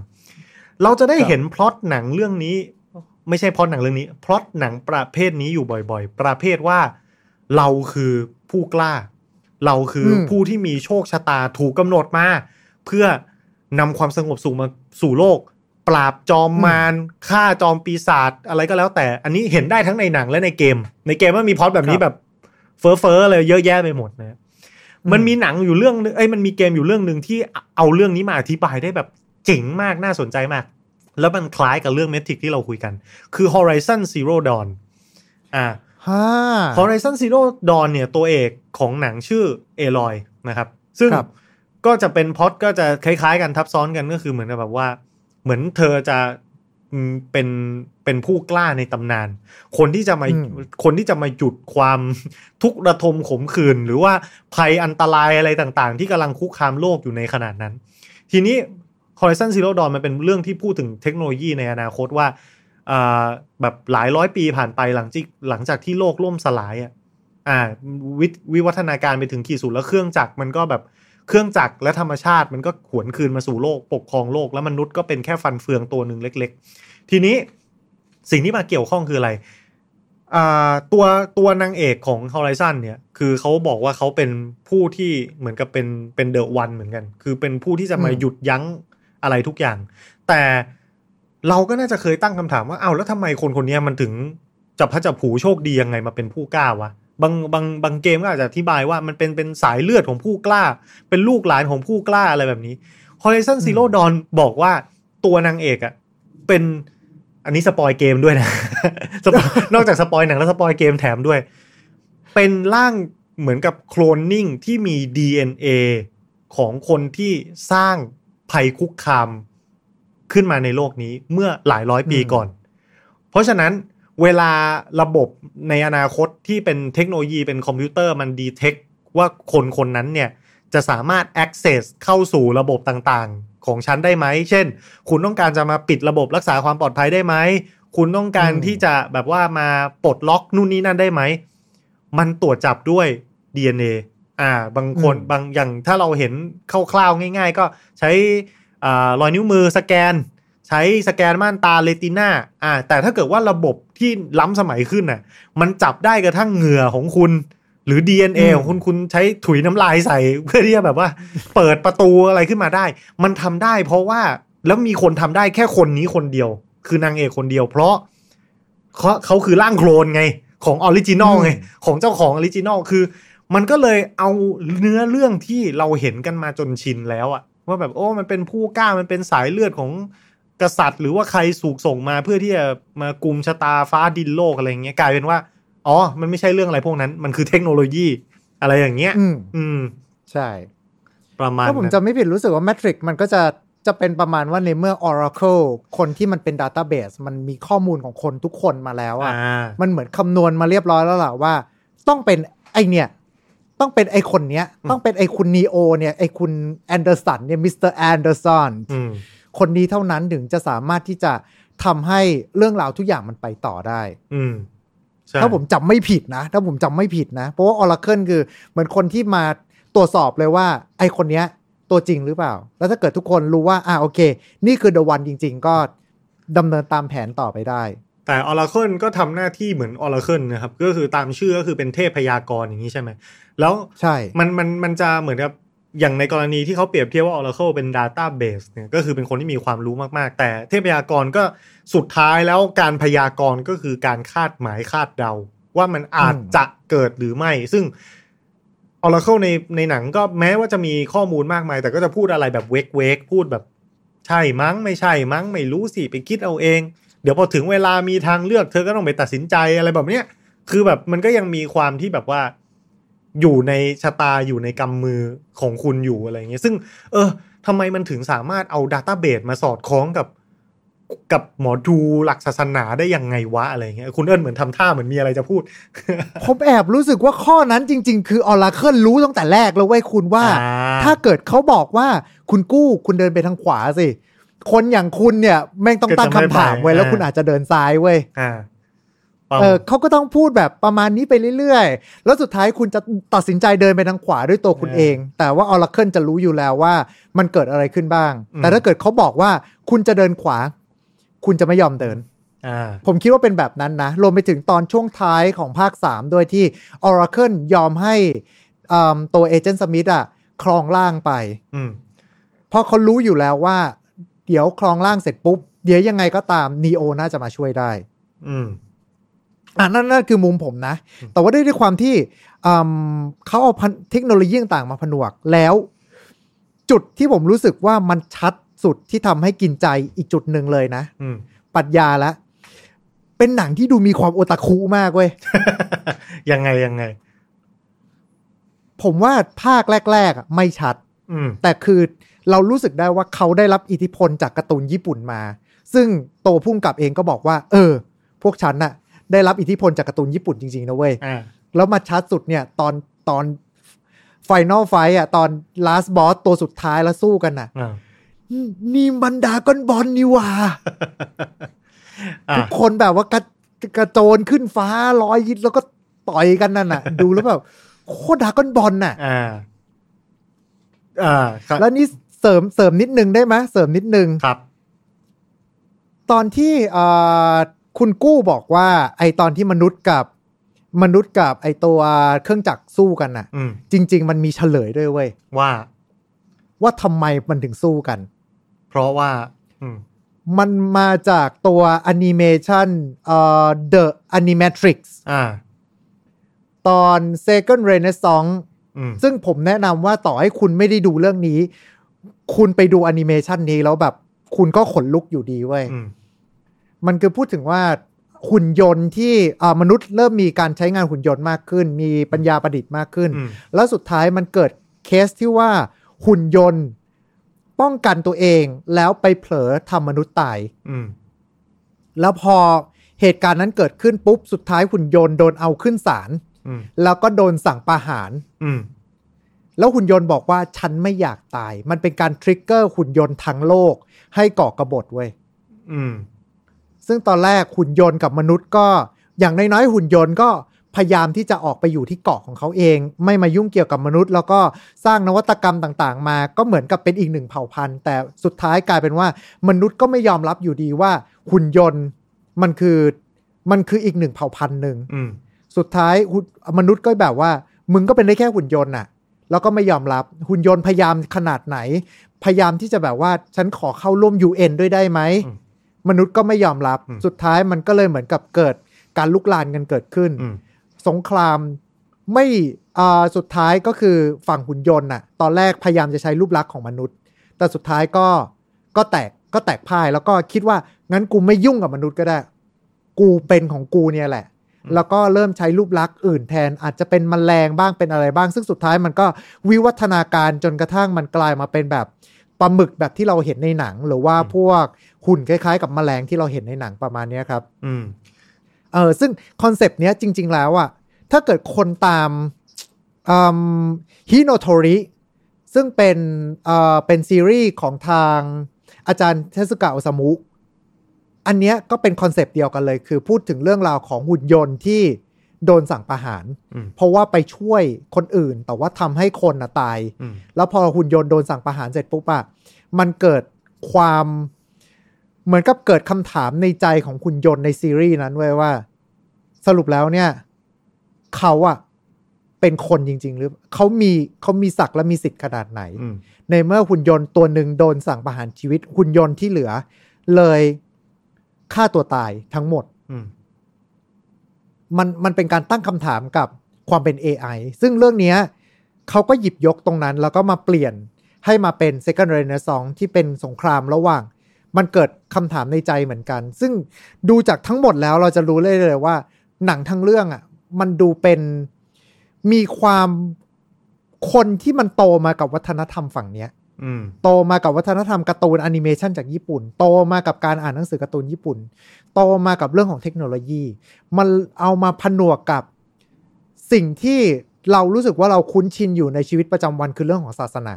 เราจะได้
ครับ
เห็นพล็อตหนังเรื่องนี้ ไม่ใช่พล็อตหนังเรื่องนี้พล็อตหนังประเภทนี้อยู่บ่อยๆ ประเภทว่า เราคือผู้กล้า เราคืออ
ม
ผู้ที่มีโชคชะตาถูกกำหนดมา เพื่อนำความสงบสุขมาสู่โลก ปราบจอมมารฆ่าจอมปีศาจอะไรก็แล้ว แต่อันนี้เห็นได้ทั้งในหนังและในเกม ในเกมมันมีพล็อตแบบนี้
ครับ
แบบเฟ้อเฟ้อๆเลยเยอะแยะไปหมดนะมันมีหนังอยู่เรื่องนึงเอ้ยมันมีเกมอยู่เรื่องหนึ่งที่เอาเรื่องนี้มาอธิบายได้แบบเจ๋งมากน่าสนใจมาก แล้วมันคล้ายกับเรื่องเมทิกที่เราคุยกัน คือ Horizon Zero Dawn อ่า
ฮ่า
Horizon Zero Dawn เนี่ยตัวเอกของหนังชื่อเอลอยนะครับ ซึ่ง
ครับ
ก็จะเป็นพล็อดก็จะคล้ายๆกันทับซ้อนกันก็คือเหมือนกับแบบว่า เหมือนเธอจะอืมเป็นเป็นผู้กล้าในตำนาน คนที่จะมา
อืม
คนที่จะมาหยุดความทุกข์ระทมขมขื่นหรือว่าภัยอันตรายอะไรต่างๆ ที่กำลังคุกคามโลกอยู่ในขนาดนั้น ทีนี้ Horizon Zero Dawn มันเป็นเรื่องที่พูดถึงเทคโนโลยีในอนาคตว่าอ่าแบบหลายร้อยปีผ่านไปหลังจากหลังจากที่โลกล่มสลายอะอ่าวิวิวัฒนาการไปถึงขีดสุดแล้วเครื่องจักรมันก็แบบเครื่องจักรและธรรมชาติมันก็หวนคืนมาสู่โลกปกครองโลก แล้วมนุษย์ก็เป็นแค่ฟันเฟืองตัวหนึ่งเล็ก ๆ ทีนี้สิ่งที่มาเกี่ยวข้องคืออะไรอ่าตัวตัวนางเอกของ Horizon เนี่ย คือเขาบอกว่าเขาเป็นผู้ที่เหมือนกับเป็นเป็นเดอะวันเหมือนกัน คือเป็นผู้ที่จะมา
อืม
หยุดยั้ง อะไรทุกอย่าง แต่เราก็น่าจะเคยตั้งคำถามว่าอ้าวแล้วทำไมคนคนเนี้ยมันถึงจับพระจับผูโชคดียังไงมาเป็นผู้กล้าวะบางบางบางเกมก็อาจจะอธิบายว่ามันเป็นเป็นสายเลือดของผู้กล้า เป็นลูกหลานของผู้กล้าอะไรแบบนี้ Horizon Zero Dawn บอกว่าตัวนางเอกอะเป็นอันนี้ spoil เกมด้วยนะ spoil นอกจาก spoil หนังแล้ว spoil เกมแถมด้วย เป็นร่างเหมือนกับโคลนนิ่งที่มี DNA ของคนที่สร้าง ภัยคุกคามขึ้นมาในโลกนี้เมื่อหลายร้อยปี
อืม
ก่อน เพราะฉะนั้นเวลาระบบในอนาคตที่เป็นเทคโนโลยีเป็นคอมพิวเตอร์มัน detect ว่าคนคนนั้นเนี่ยจะสามารถ access เข้าสู่ระบบต่างๆ ของฉันได้ไหม เช่น คุณต้องการจะมาปิดระบบรักษาความปลอดภัยได้ไหม คุณต้องการ
อืม
ที่จะแบบว่ามาปลดล็อกนู่นนี่นั่นได้ไหม มันตรวจจับด้วย DNA อ่า บางคน
อืม
บางอย่างถ้าเราเห็นคร่าวๆง่าย ๆ ก็ใช้อ่ารอยนิ้วมือสแกน ใช้สแกนม่านตาเรติน่าอ่า แต่ถ้าเกิดว่าระบบที่ล้ำสมัยขึ้นน่ะ มันจับได้กระทั่งเหงื่อของคุณ หรือ DNA
อืม
ของคุณคุณใช้ถุยน้ำลายใส่เพื่อที่จะแบบว่า เปิดประตูอะไรขึ้นมาได้ มันทำได้เพราะว่าแล้วมีคนทำได้แค่คนนี้คนเดียว คือนางเอกคนเดียว เพราะเขาเขาคือร่างโคลนไงของ original ไงของเจ้าของ original คือ มันก็เลยเอาเนื้อเรื่องที่เราเห็นกันมาจนชินแล้วอะว่าแบบโอ้มันเป็นผู้กล้ามันเป็นสายเลือดของกษัตริย์ หรือว่าใครถูกส่งมาเพื่อที่จะมากุมชะตาฟ้าดินโลกอะไรอย่างเงี้ยกลายเป็นว่า อ๋อ มันไม่ใช่เรื่องอะไรพวกนั้น มันคือเทคโนโลยีอะไรอย่างเงี้ย
อืม
อืม
ใช่
ประมาณ
ถ้าผม
นั้น
จำไม่ผิดรู้สึกว่า Matrix มันก็จะจะเป็นประมาณว่าในเมื่อ Oracle คนที่มันเป็น Database มันมีข้อมูลของคนทุกคนมาแล้วอะ
อ่า
มันเหมือนคำนวณมาเรียบร้อยแล้วล่ะว่า ต้องเป็นไอเนี่ย ต้องเป็นไอคนเนี้ย ต้องเป็นไอคุณนีโอเนี่ยไอคุณแอนเดอร์สันเนี่ยมิสเตอร์แอนเดอร์สัน
อืม
คนนี้เท่านั้นถึงจะสามารถที่จะทำให้เรื่องราวทุกอย่างมันไปต่อได้
อืมใช่
ถ้าผมจำไม่ผิดนะ ถ้าผมจำไม่ผิดนะ เพราะว่า Oracle คือ เหมือนคนที่มาตรวจสอบเลยว่า ไอคนเนี้ย ตัวจริงหรือเปล่า แล้วถ้าเกิดทุกคนรู้ว่า อ่าโอเค นี่คือ The One จริง ๆ ก็ดำเนินตามแผนต่อไปได้
แต่ Oracle ก็ทำหน้าที่เหมือน Oracle นะครับ ก็คือตามชื่อก็คือเป็นเทพพยากรณ์อย่างนี้ใช่ไหมแล้ว
ใช่
มันมันมันจะเหมือนกับอย่างในกรณีที่เขาเปรียบเทียบว่า Oracle เป็น Database เนี่ยก็คือเป็นคนที่มีความรู้มากๆ แต่เทพพยากรณ์ก็สุดท้ายแล้วการพยากรณ์ก็คือการคาดหมายคาดเดา ว่ามันอาจจะเกิดหรือไม่ ซึ่ง Oracle ในในหนังก็แม้ว่าจะมีข้อมูลมากมาย แต่ก็จะพูดอะไรแบบเวกเวกพูดแบบ ใช่มั้งไม่ใช่มั้งไม่รู้สิไปคิดเอาเอง เดี๋ยวพอถึงเวลามีทางเลือกเธอก็ต้องไปตัดสินใจอะไรแบบเนี้ยคือแบบมันก็ยังมีความที่แบบว่า อยู่ในชะตาอยู่ในกำมือของคุณอยู่อะไรอย่างเงี้ยซึ่ง เออทำไมมันถึงสามารถเอาดัตต้าเบสมาสอดคล้องกับ กับหมอดูหลักศาสนาได้ยังไงวะอะไรเงี้ยคุณเอิญเหมือนทำท่าเหมือนมีอะไรจะพูด
ผมแอบรู้สึกว่าข้อนั้นจริง ๆ คือ Oracle รู้ตั้งแต่แรกแล้วเว้ยคุณว่า
อ่า
ถ้าเกิดเขาบอกว่าคุณกู้คุณเดินไปทางขวาสิ คนอย่างคุณเนี่ย แม่งต้องตั้งคำถามเว้ยแล้วคุณอาจจะเดินซ้ายเว้ย
อ่า
เออเขาก็ต้องพูดแบบประมาณนี้ไปเรื่อยๆ แล้วสุดท้ายคุณจะตัดสินใจเดินไปทางขวาด้วยตัวคุณเอง แต่ว่า Oracle จะรู้อยู่แล้วว่ามันเกิดอะไรขึ้นบ้าง แต่ถ้าเกิดเขาบอกว่าคุณจะเดินขวา คุณจะไม่ยอมเดิน
อ่า
ผมคิดว่าเป็นแบบนั้นนะ รวมไปถึงตอนช่วงท้ายของภาค3โดยที่ Oracle ยอมให้อืมตัวเอเจนต์สมิธอะครองร่างไป
อืม
เพราะเขารู้อยู่แล้วว่าเดี๋ยวครองร่างเสร็จปุ๊บ เดี๋ยวยังไงก็ตามนีโอน่าจะมาช่วยได้
อืม
อะนั่นนั่นคือมุมผมนะ แต่ว่าด้วยด้วยความที่อืมเขาเอาพันเทคโนโลยีต่างๆมาผนวกแล้ว จุดที่ผมรู้สึกว่ามันชัดสุดที่ทำให้กินใจอีกจุดหนึ่งเลยนะ
อืม
ปรัชญาละเป็นหนังที่ดูมีความโอตาคุมากเว้ย
ยังไงยังไง
ผมว่าภาคแรกๆอะไม่ชัด
อืม
แต่คือ เรารู้สึกได้ว่าเขาได้รับอิทธิพลจากการ์ตูนญี่ปุ่นมา ซึ่งโตวพุ่งกับเองก็บอกว่า เออ พวกฉันน่ะ ได้รับอิทธิพลจากการ์ตูนญี่ปุ่นจริงๆนะเว้ย
อ่า
แล้วมาชัดสุดเนี่ย ตอนตอนไฟนอลไฟอะ ตอนลาสบอสตัวสุดท้ายแล้วสู้กันน่ะ
อ่า
นี่มันดรากอนบอลนี่หว่า
อ่า
ทุกคนแบบว่ากระกระโจนขึ้นฟ้าลอยยิดแล้วก็ต่อยกันนั่นน่ะ ดูแล้วแบบโคตรดรากอนบอลน่ะ
อ่า อ่าครับ
แล้วนี่ เสริมเสริมนิดนึงได้ไหมเสริมนิดนึง
ครับ
ตอนที่เอ่อคุณกู้บอกว่า ไอตอนที่มนุษย์กับมนุษย์กับไอตัวเครื่องจักรสู้กันน่ะ
อืม
จริง ๆ มันมีเฉลยด้วยเว้ย
ว่า
ว่าทำไมมันถึงสู้กัน
เพราะว่าอืม
มันมาจากตัวแอนิเมชันเอ่อ The Animatrix
อ่า
ตอน Second Renaissance
อืม
ซึ่งผมแนะนำว่าต่อให้คุณไม่ได้ดูเรื่องนี้ คุณไปดูแอนิเมชันนี้แล้วแบบ คุณก็ขนลุกอยู่ดีเว้ย
อืม
มันคือพูดถึงว่าหุ่นยนต์ที่อ่ามนุษย์เริ่มมีการใช้งานหุ่นยนต์มากขึ้น มีปัญญาประดิษฐ์มากขึ้น
อืม
แล้วสุดท้ายมันเกิดเคสที่ว่าหุ่นยนต์ป้องกันตัวเองแล้วไปเผลอทำมนุษย์ตาย
อืม
แล้วพอเหตุการณ์นั้นเกิดขึ้นปุ๊บ สุดท้ายหุ่นยนต์โดนเอาขึ้นศาล
อืม
แล้วก็โดนสั่งประหาร
อืม
แล้วหุ่นยนต์บอกว่าฉันไม่อยากตาย มันเป็นการทริกเกอร์หุ่นยนต์ทั้งโลก ให้ก่อกบฏเว้ย
อืม
ซึ่งตอนแรกหุ่นยนต์กับมนุษย์ก็ อย่างน้อยๆหุ่นยนต์ก็พยายามที่จะออกไปอยู่ที่เกาะของเขาเอง ไม่มายุ่งเกี่ยวกับมนุษย์ แล้วก็สร้างนวัตกรรมต่างๆ มา ก็เหมือนกับเป็นอีกหนึ่งเผ่าพันธุ์ แต่สุดท้ายกลายเป็นว่า มนุษย์ก็ไม่ยอมรับอยู่ดีว่า หุ่นยนต์มันคือมันคืออีกหนึ่งเผ่าพันธุ์หนึ่ง
อืม
สุดท้ายหุ่นมนุษย์ก็แบบว่า มึงก็เป็นได้แค่หุ่นยนต์น่ะ แล้วก็ไม่ยอมรับหุ่นยนต์พยายามขนาดไหน พยายามที่จะแบบว่าฉันขอเข้าร่วม UN ด้วยได้ไหม
อืม
มนุษย์ก็ไม่ยอมรับ
อืม
สุดท้ายมันก็เลยเหมือนกับเกิดการลุกลานกันเกิดขึ้น
อืม
สงครามไม่อ่าสุดท้ายก็คือฝั่งหุ่นยนต์น่ะ ตอนแรกพยายามจะใช้รูปลักษณ์ของมนุษย์ แต่สุดท้ายก็ก็แตกก็แตกพ่ายแล้วก็คิดว่างั้นกูไม่ยุ่งกับมนุษย์ก็ได้ กูเป็นของกูเนี่ยแหละ แล้วก็เริ่มใช้รูปลักษณ์อื่นแทนอาจจะเป็นมแมลงบ้างเป็นอะไรบ้าง ซึ่งสุดท้ายมันก็วิวัฒนาการจนกระทั่งมันกลายมาเป็นแบบปลาหมึกแบบที่เราเห็นในหนัง หรือว่าพวกหุ่นคล้าย ๆ กับแมลงที่เราเห็นในหนังประมาณเนี้ยครับ
อืม
เออซึ่งconcept เนี้ยจริง ๆ แล้วอะถ้าเกิดคนตามฮิโนโทริซึ่งเป็นเอ่อเป็นซีรีส์ของทางอาจารย์เทสึกะโอซามุ อันเนี้ยก็เป็น concept เดียวกันเลย คือพูดถึงเรื่องราวของหุ่นยนต์ที่โดนสั่งประหาร
อืม
เพราะว่าไปช่วยคนอื่น แต่ว่าทำให้คนอะตาย
อืม
แล้วพอหุ่นยนต์โดนสั่งประหารเสร็จปุ๊บอะมันเกิดความเหมือนกับเกิดคำถามในใจของหุ่นยนต์ในซีรีส์นั้นไว้ยว่า สรุปแล้วเนี่ย เขาอะเป็นคนจริง ๆ หรือเขามีเขามีศักดิ์และมีสิทธิ์ขนาดไหน
อืม
ในเมื่อหุ่นยนต์ตัวหนึ่งโดนสั่งประหารชีวิตหุ่นยนต์ที่เหลือ เลย ฆ่าตัวตายทั้งหมด
อืม
มันมันเป็นการตั้งคำถามกับความเป็น AI ซึ่งเรื่องเนี้ยเขาก็หยิบยกตรงนั้น แล้วก็มาเปลี่ยนให้มาเป็น second renaissance ที่เป็นสงครามระหว่าง มันเกิดคำถามในใจเหมือนกัน ซึ่งดูจากทั้งหมดแล้วเราจะรู้เลยเลยว่า หนังทั้งเรื่องอะ มันดูเป็นมีความคนที่มันโตมากับวัฒนธรรมฝั่งเนี้ย
อืม
โตมากับวัฒนธรรมการ์ตูนแอนิเมชันจากญี่ปุ่น โตมากับการอ่านหนังสือการ์ตูนญี่ปุ่น โตมากับเรื่องของเทคโนโลยี มันเอามาผนวกกับสิ่งที่เรารู้สึกว่าเราคุ้นชินอยู่ในชีวิตประจำวันคือเรื่องของศาสนา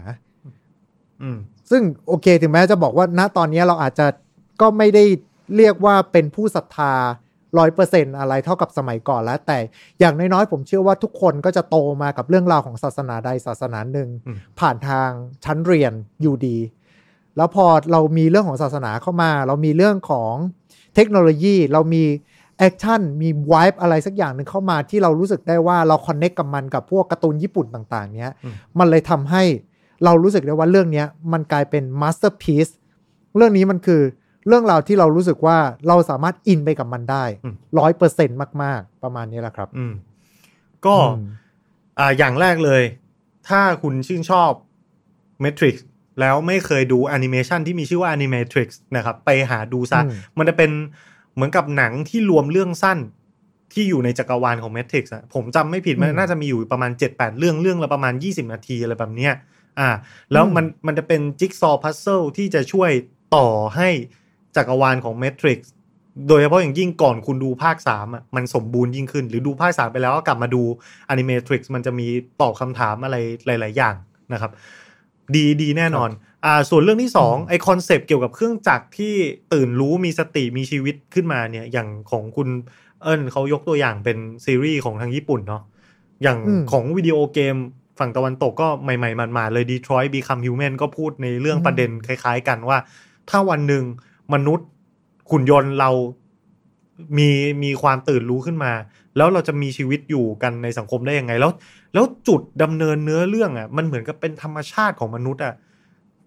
อืม
ซึ่งโอเค ถึงแม้จะบอกว่าณตอนนี้เราอาจจะก็ไม่ได้เรียกว่าเป็นผู้ศรัทธา ร้อยเปอร์เซ็นอะไรเท่ากับสมัยก่อนแล้ว แต่อย่างน้อยๆ ผมเชื่อว่าทุกคนก็จะโตมากับเรื่องราวของศาสนาใดศาสนาหนึ่ง
อืม
ผ่านทางชั้นเรียนอยู่ดี แล้วพอเรามีเรื่องของศาสนาเข้ามา เรามีเรื่องของเทคโนโลยี เรามีaction มีวายอะไรสักอย่างหนึ่งเข้ามาที่เรารู้สึกได้ว่าเรา connect กับมันกับพวกการ์ตูนญี่ปุ่นต่าง ๆ เนี้ย
อืม
มันเลยทำให้เรารู้สึกได้ว่าเรื่องเนี้ยมันกลายเป็น masterpiece เรื่องนี้มันคือ เรื่องราวที่เรารู้สึกว่าเราสามารถ in ไปกับมันได้
อืม
ร้อยเปอร์เซ็นต์มาก ๆ ประมาณนี้แหละครับ
อืมก็
อืม
อ่าอย่างแรกเลย ถ้าคุณชื่นชอบ Matrix แล้วไม่เคยดูแอนิเมชันที่มีชื่อว่า Animatrix นะครับ ไปหาดูซะ
อืม
มันจะเป็นเหมือนกับหนังที่รวมเรื่องสั้นที่อยู่ในจักรวาลของ Matrix อะผมจำไม่ผิดมันน่าจะมีอยู่ประมาณ 7-8 เรื่องเรื่องละประมาณ 20 นาทีอะไรแบบเนี้ยอ่า แล้วมันมันจะเป็นจิ๊กซอว์พัซเซิลที่จะช่วยต่อให้ จักรวาลของ Matrix โดยเฉพาะอย่างยิ่งก่อนคุณดูภาค3อะมันสมบูรณ์ยิ่งขึ้น หรือดูภาค3ไปแล้วก็กลับมาดู Animatrix มันจะมีตอบคำถามอะไรหลาย ๆ อย่างนะครับ ดีดีแน่นอนอ่าส่วนเรื่องที่สองไอ concept เกี่ยวกับเครื่องจักรที่ตื่นรู้มีสติมีชีวิตขึ้นมาเนี่ยอย่างของคุณเอิญเขายกตัวอย่างเป็นซีรีส์ของทางญี่ปุ่นเนาะอย่าง
อืม
ของวิดีโอเกมฝั่งตะวันตกก็ใหม่ ๆ มันๆเลย Detroit Become Human ก็พูดในเรื่อง
อืม
ประเด็นคล้าย ๆ กันว่า ถ้าวันหนึ่ง มนุษย์หุ่นยนต์เรามีมีความตื่นรู้ขึ้นมา แล้วเราจะมีชีวิตอยู่กันในสังคมได้ยังไง แล้ว แล้วจุดดำเนินเนื้อเรื่องอะ มันเหมือนกับเป็นธรรมชาติของมนุษย์อะ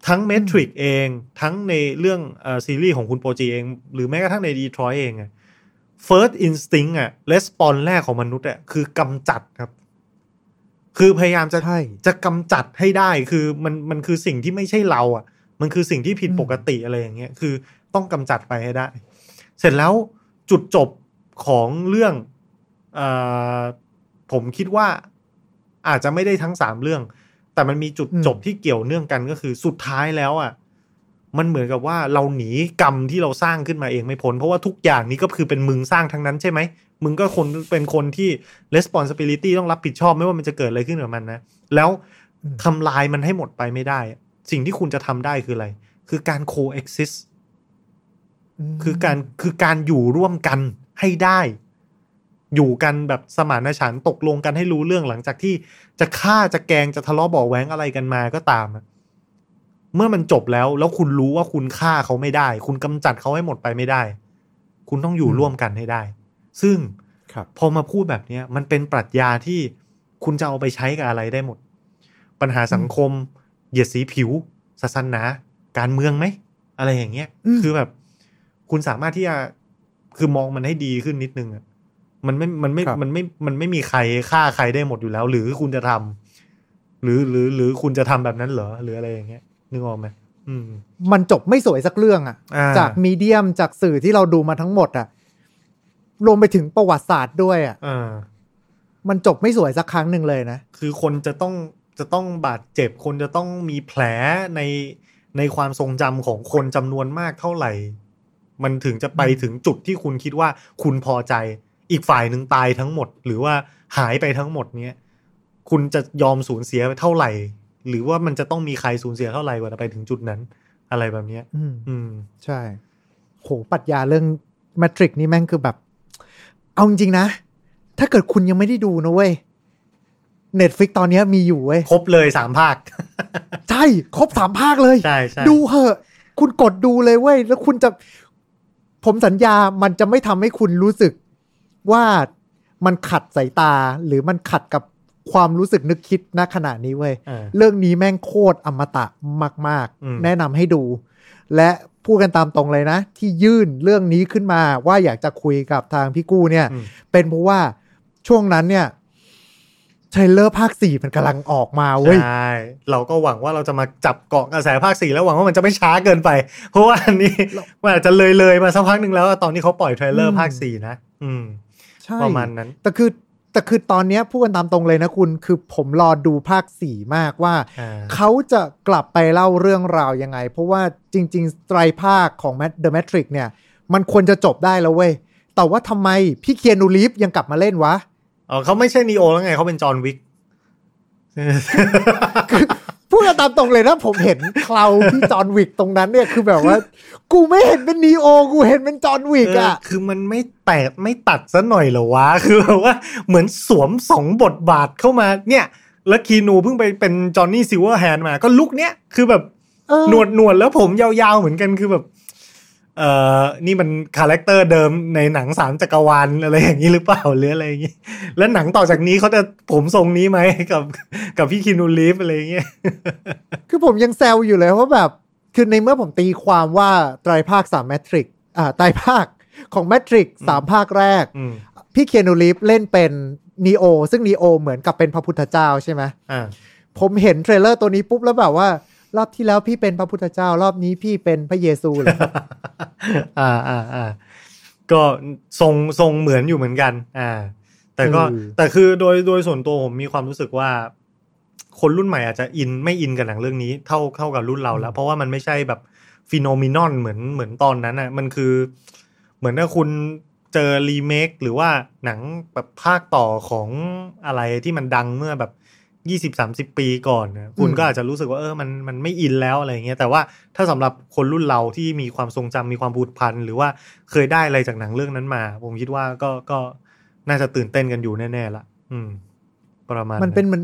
ทั้งเมทริกเอง ทั้งในเรื่องเอ่อซีรีส์ของคุณโปรจีเอง หรือแม้กระทั่งในดีทรอยเองอะ first instinct อะ response แรกของมนุษย์อะคือกำจัดครับ คือพยายามจะ
ใช่
จะกำจัดให้ได้คือมันมันคือสิ่งที่ไม่ใช่เราอะมันคือสิ่งที่ผิดปกติอะไรอย่างเงี้ยคือ ต้องกำจัดไปให้ได้ เสร็จแล้วจุดจบของเรื่องเออผมคิดว่าอาจจะไม่ได้ทั้งสามเรื่อง แต่มันมีจุด
อืม
จบที่เกี่ยวเนื่องกันก็คือสุดท้ายแล้วอะมันเหมือนกับว่าเราหนีกรรมที่เราสร้างขึ้นมาเองไม่พ้น เพราะว่าทุกอย่างนี้ก็คือเป็นมึงสร้างทั้งนั้นใช่ไหม มึงก็คนเป็นคนที่ responsibility ต้องรับผิดชอบไม่ว่ามันจะเกิดอะไรขึ้นกับมันนะ แล้ว
อืม
ทำลายมันให้หมดไปไม่ได้อะสิ่งที่คุณจะทำได้คืออะไร คือการ coexist
ม
คือการคือการอยู่ร่วมกันให้ได้ อยู่กันแบบสมานฉันท์ตกลงกันให้รู้เรื่องหลังจากที่จะฆ่าจะแกล้งจะทะเลาะเบาะแว้งอะไรกันมาก็ตามอะเมื่อมันจบแล้วแล้วคุณรู้ว่าคุณฆ่าเขาไม่ได้ คุณกำจัดเขาให้หมดไปไม่ได้ คุณต้องอยู่ร่วมกันให้ได้ ซึ่ง
ครับ
พอมาพูดแบบเนี้ยมันเป็นปรัชญาที่คุณจะเอาไปใช้กับอะไรได้หมด ปัญหาสังคม เหยียดสีผิว ศาสนา การเมืองไหม อะไรอย่างเงี้ย
อืม
คือแบบ คุณสามารถที่จะคือมองมันให้ดีขึ้นนิดนึงอะมันไม่มันไม่
ครับ
มันไม่มันไม่มีใครฆ่าใครได้หมดอยู่แล้ว หรือคุณจะทำหรือหรือหรือคุณจะทำแบบนั้นเหรอหรืออะไรอย่างเงี้ยนึกออกไหมอืม
มันจบไม่สวยสักเรื่องอะ
อ่า
จากมีเดียมจากสื่อที่เราดูมาทั้งหมดอะรวมไปถึงประวัติศาสตร์ด้วยอะ
อ่า
มันจบไม่สวยสักครั้งหนึ่งเลยนะ
คือคนจะต้องจะต้องบาดเจ็บ คนจะต้องมีแผลในในความทรงจำของคนจำนวนมากเท่าไหร่ มันถึงจะไปถึงจุดที่คุณคิดว่าคุณพอใจ อีกฝ่ายหนึ่งตายทั้งหมด หรือว่าหายไปทั้งหมดเนี้ยคุณจะยอมสูญเสียไปเท่าไหร่ หรือว่ามันจะต้องมีใครสูญเสียเท่าไหร่กว่าจะไปถึงจุดนั้น อะไรแบบเนี้ย
อืม
อืม
ใช่ โหปรัชญาเรื่องแมทริกนี่แม่งคือแบบ เอาจริงๆนะ ถ้าเกิดคุณยังไม่ได้ดูนะเว้ย Netflix ตอนเนี้ยมีอยู่เว้ย
ครบเลยสามภาค
ใช่ ครบสามภาคเลย
ใช่ใช่
ดูเหอะ คุณกดดูเลยเว้ย แล้วคุณจะ ผมสัญญามันจะไม่ทำให้คุณรู้สึกว่ามันขัดสายตาหรือมันขัดกับความรู้สึกนึกคิดณขณะนี้เว้ย
อ่า
เรื่องนี้แม่งโคตรอมตะมาก
อืม
ๆแนะนำให้ดู และพูดกันตามตรงเลยนะ ที่ยื่นเรื่องนี้ขึ้นมาว่าอยากจะคุยกับทางพี่กู้เนี่ย
อืม
เป็นเพราะว่าช่วงนั้นเนี่ย เทรลเลอร์ภาคสี่มันกำลังออกมาเว้ย
ใช่ เราก็หวังว่าเราจะมาจับเกาะกระแสภาคสี่แล้วหวังว่ามันจะไม่ช้าเกินไป เพราะว่าอันนี้มันอาจจะเลยเลยๆมาสักพักหนึ่งแล้วอะตอนที่เขาปล่อยเทรลเลอร์
อืม
ภาคสี่นะ อืม
ใช่
ประมาณนั้น
แต่คือแต่คือตอนเนี้ยพูดกันตามตรงเลยนะคุณ คือผมรอดูภาคสี่มากว่า
อ่า
เขาจะกลับไปเล่าเรื่องราวยังไง เพราะว่าจริง ๆ ไตรภาคของ The Matrix เนี่ย มันควรจะจบได้แล้วเว้ย แต่ว่าทำไมพี่เคียนูรีฟยังกลับมาเล่นวะ
อ๋อเขาไม่ใช่นีโอแล้วไงเขาเป็นจอห์นวิก
พูดกันตามตรงเลยนะผมเห็นเคลาพี่จอห์นวิกตรงนั้นเนี่ยคือแบบว่า กูไม่เห็นเป็นนีโอ กูเห็นเป็นจอห์นวิก
เออ
อะ
คือมันไม่แตกไม่ตัดซะหน่อยเหรอวะ คือแบบว่าเหมือนสวมสองบทบาทเข้ามาเนี่ย แล้วคีนูเพิ่งไปเป็นจอห์นนี่ซิลเวอร์แฮนด์มา ก็ลุคเนี้ยคือแบบ
เออ
หนวดหนวดแล้วผมยาวๆเหมือนกันคือแบบ เอ่อนี่มัน character เดิมในหนังสามจักรวาลอะไรอย่างนี้หรือเปล่าหรืออะไรอย่างนี้ แล้วหนังต่อจากนี้เขาจะผมทรงนี้ไหมกับกับพี่คีนูรีฟอะไรอย่างเงี้ย
คือผมยังแซวอยู่เลยว่าแบบคือในเมื่อผมตีความว่าไตรภาคสาม Matrix อ่าไตรภาคของ Matrix สามภาคแรก
อืม
พี่เคียนูรีฟเล่นเป็นนีโอซึ่งนีโอเหมือนกับเป็นพระพุทธเจ้าใช่ไหม
อ่า
ผมเห็นเทรลเลอร์ตัวนี้ปุ๊บแล้วแบบว่า รอบที่แล้วพี่เป็นพระพุทธเจ้ารอบนี้พี่เป็นพระเยซูเหรอ
อ่าอ่าอ่าก็ทรงทรงเหมือนอยู่เหมือนกัน อ่า แต่ก็
อืม
แต่คือโดยโดยส่วนตัวผมมีความรู้สึกว่า คนรุ่นใหม่อาจจะอินไม่อินกับหนังเรื่องนี้เท่าเท่ากับรุ่นเราแล้ว เพราะว่ามันไม่ใช่แบบฟีโนมินอนเหมือนเหมือนตอนนั้นอะ มันคือ เหมือนถ้าคุณเจอรีเมคหรือว่าหนังแบบภาคต่อของอะไรที่มันดังเมื่อแบบ ยี่สิบสามสิบปีก่อนนะคุณ
อืม
ก็อาจจะรู้สึกว่าเออมันมันไม่อินแล้วอะไรอย่างเงี้ยแต่ว่าถ้าสำหรับคนรุ่นเราที่มีความทรงจำมีความผูกพันหรือว่าเคยได้อะไรจากหนังเรื่องนั้นมา ผมคิดว่าก็ก็น่าจะตื่นเต้นกันอยู่แน่ๆละอืม ประมาณ
มันเป็นเหมือน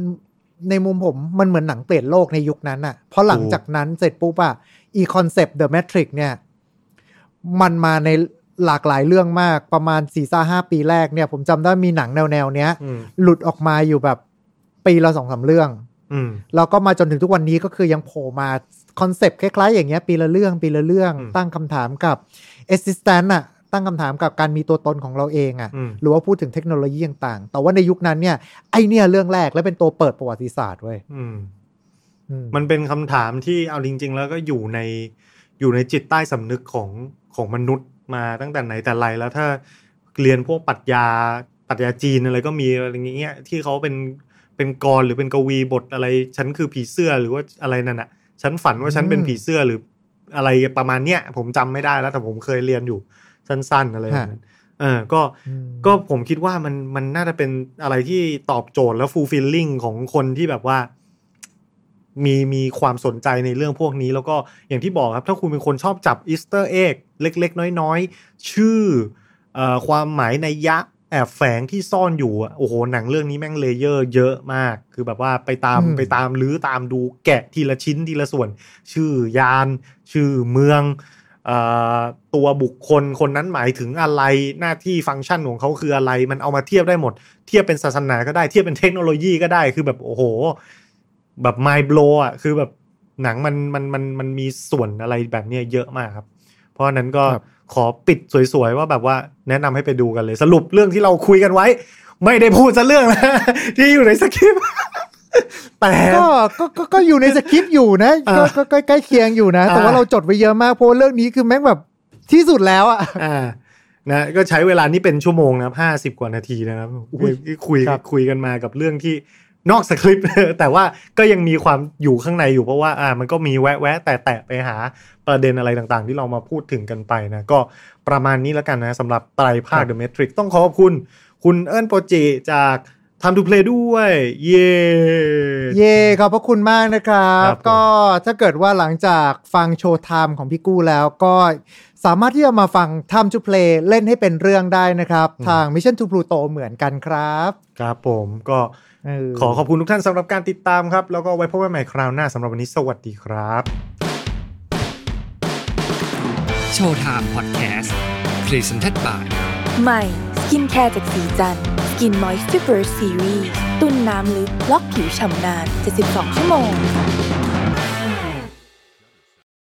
ในมุมผมมันเหมือนหนังเปลี่ยนโลกในยุคนั้นอะเพราะหลังจากนั้นเสร็จปุ๊บอะอี concept The Matrix เนี่ย มันมาในหลากหลายเรื่องมากประมาณสี่ซ่าห้าปีแรกเนี่ย ผมจำได้มีหนังแนวแนวๆเนี้ย
อืม
หลุดออกมาอยู่แบบ ปีละสองสามเรื่อง
อืม
แล้วก็มาจนถึงทุกวันนี้ก็คือยังโผล่มา concept คล้ายๆ อย่างเงี้ยปีละเรื่องปีละเรื่อง
อืม
ตั้งคำถามกับ existence อะตั้งคำถามกับการมีตัวตนของเราเองอะ
อืม
หรือว่าพูดถึงเทคโนโลยีต่างๆ แต่ว่าในยุคนั้นเนี่ยไอเนี่ยเรื่องแรกและเป็นตัวเปิดประวัติศาสตร์เว้ย
อืม
อืม
มันเป็นคำถามที่เอาจริง ๆ แล้วก็อยู่ในอยู่ในจิตใต้สำนึกของของมนุษย์มาตั้งแต่ไหนแต่ไรแล้วถ้าเรียนพวกปรัชญาปรัชญาจีนอะไรก็มีอะไรอย่างเงี้ยที่เขาเป็น เป็นกรหรือเป็นกวีบทอะไร ฉันคือผีเสื้อหรือว่าอะไรนั่นอะฉันฝันว่าฉันเป็นผีเสื้อหรืออะไรประมาณเนี้ยผมจำไม่ได้แล้ว แต่ผมเคยเรียนอยู่สั้น ๆ อะไรแบบนั้นเออก็
อืม
ก็ผมคิดว่ามันมันน่าจะเป็นอะไรที่ตอบโจทย์และ fulfilling ของคนที่แบบว่า มีมีความสนใจในเรื่องพวกนี้ แล้วก็อย่างที่บอกครับ ถ้าคุณเป็นคนชอบจับ Easter egg เล็ก ๆ น้อย ๆ ชื่อเอ่อความหมายนัยยะ แอบแฝงที่ซ่อนอยู่อะโอ้โหหนังเรื่องนี้แม่ง layer เยอะมาก คือแบบว่าไปตาม
อืม
ไปตามรื้อตามดูแกะทีละชิ้นทีละส่วน ชื่อยาน ชื่อเมืองเอ่อตัวบุคคลคนนั้นหมายถึงอะไรหน้าที่ฟังก์ชันของเขาคืออะไร มันเอามาเทียบได้หมด เทียบเป็นศาสนาก็ได้เทียบเป็นเทคโนโลยีก็ได้คือแบบโอ้โห แบบ mind blow อะคือแบบหนังมันมันมันมันมีส่วนอะไรแบบเนี้ยเยอะมากครับ เพราะฉะนั้นก็
ครับ
ขอปิดสวยๆว่าแบบว่าแนะนำให้ไปดูกันเลย สรุปเรื่องที่เราคุยกันไว้ ไม่ได้พูดซะเรื่องนะที่อยู่ในสคริปต์แต่
ก็ก็ก็ก็อยู่ในสคริปต์อยู่นะ
อ่า
ก็ก็ก็ใกล้เคียงอยู่นะ แต่ว่า
อ่า
เราจดไว้เยอะมากเพราะว่าเรื่องนี้คือแม่งแบบที่สุดแล้วอะ
อ่านะก็ใช้เวลานี่เป็นชั่วโมงนะครับห้าสิบกว่านาทีนะครับ
อุ้ย
คุย
ครับ
คุยกันมากับเรื่องที่ นอกสคริปต์แต่ว่าก็ยังมีความอยู่ข้างในอยู่เพราะว่าอ่ามันก็มีแวะแวะแต่แตะไปหาประเด็นอะไรต่างๆ ที่เรามาพูดถึงกันไปนะ ก็ประมาณนี้แล้วกันนะสำหรับไตรภาค The Matrix ต้องขอขอบคุณ คุณเอิญโปรเจจาก Time to Play ด้วย เย้
เย่ขอบพระคุณมากนะครับ
ครับผม
ก็ถ้าเกิดว่าหลังจากฟัง Showtime ของพี่กู้แล้วก็สามารถที่จะมาฟัง Time to Play เล่นให้เป็นเรื่องได้นะครับ ทาง Mission to Pluto เหมือนกันครับ
ครับผมก็
เออ
ขอขอบคุณทุกท่านสำหรับการติดตามครับ แล้วก็ไว้พบกันใหม่คราวหน้าสำหรับวันนี้สวัสดีครับ
Showtime Podcast Presented by
ใหม่ skincare จากศรีจันทร์ Skin Moisture Burst Seriesตุ้นน้ำลึกล็อกผิวฉ่ำนาน 72 ชั่วโมง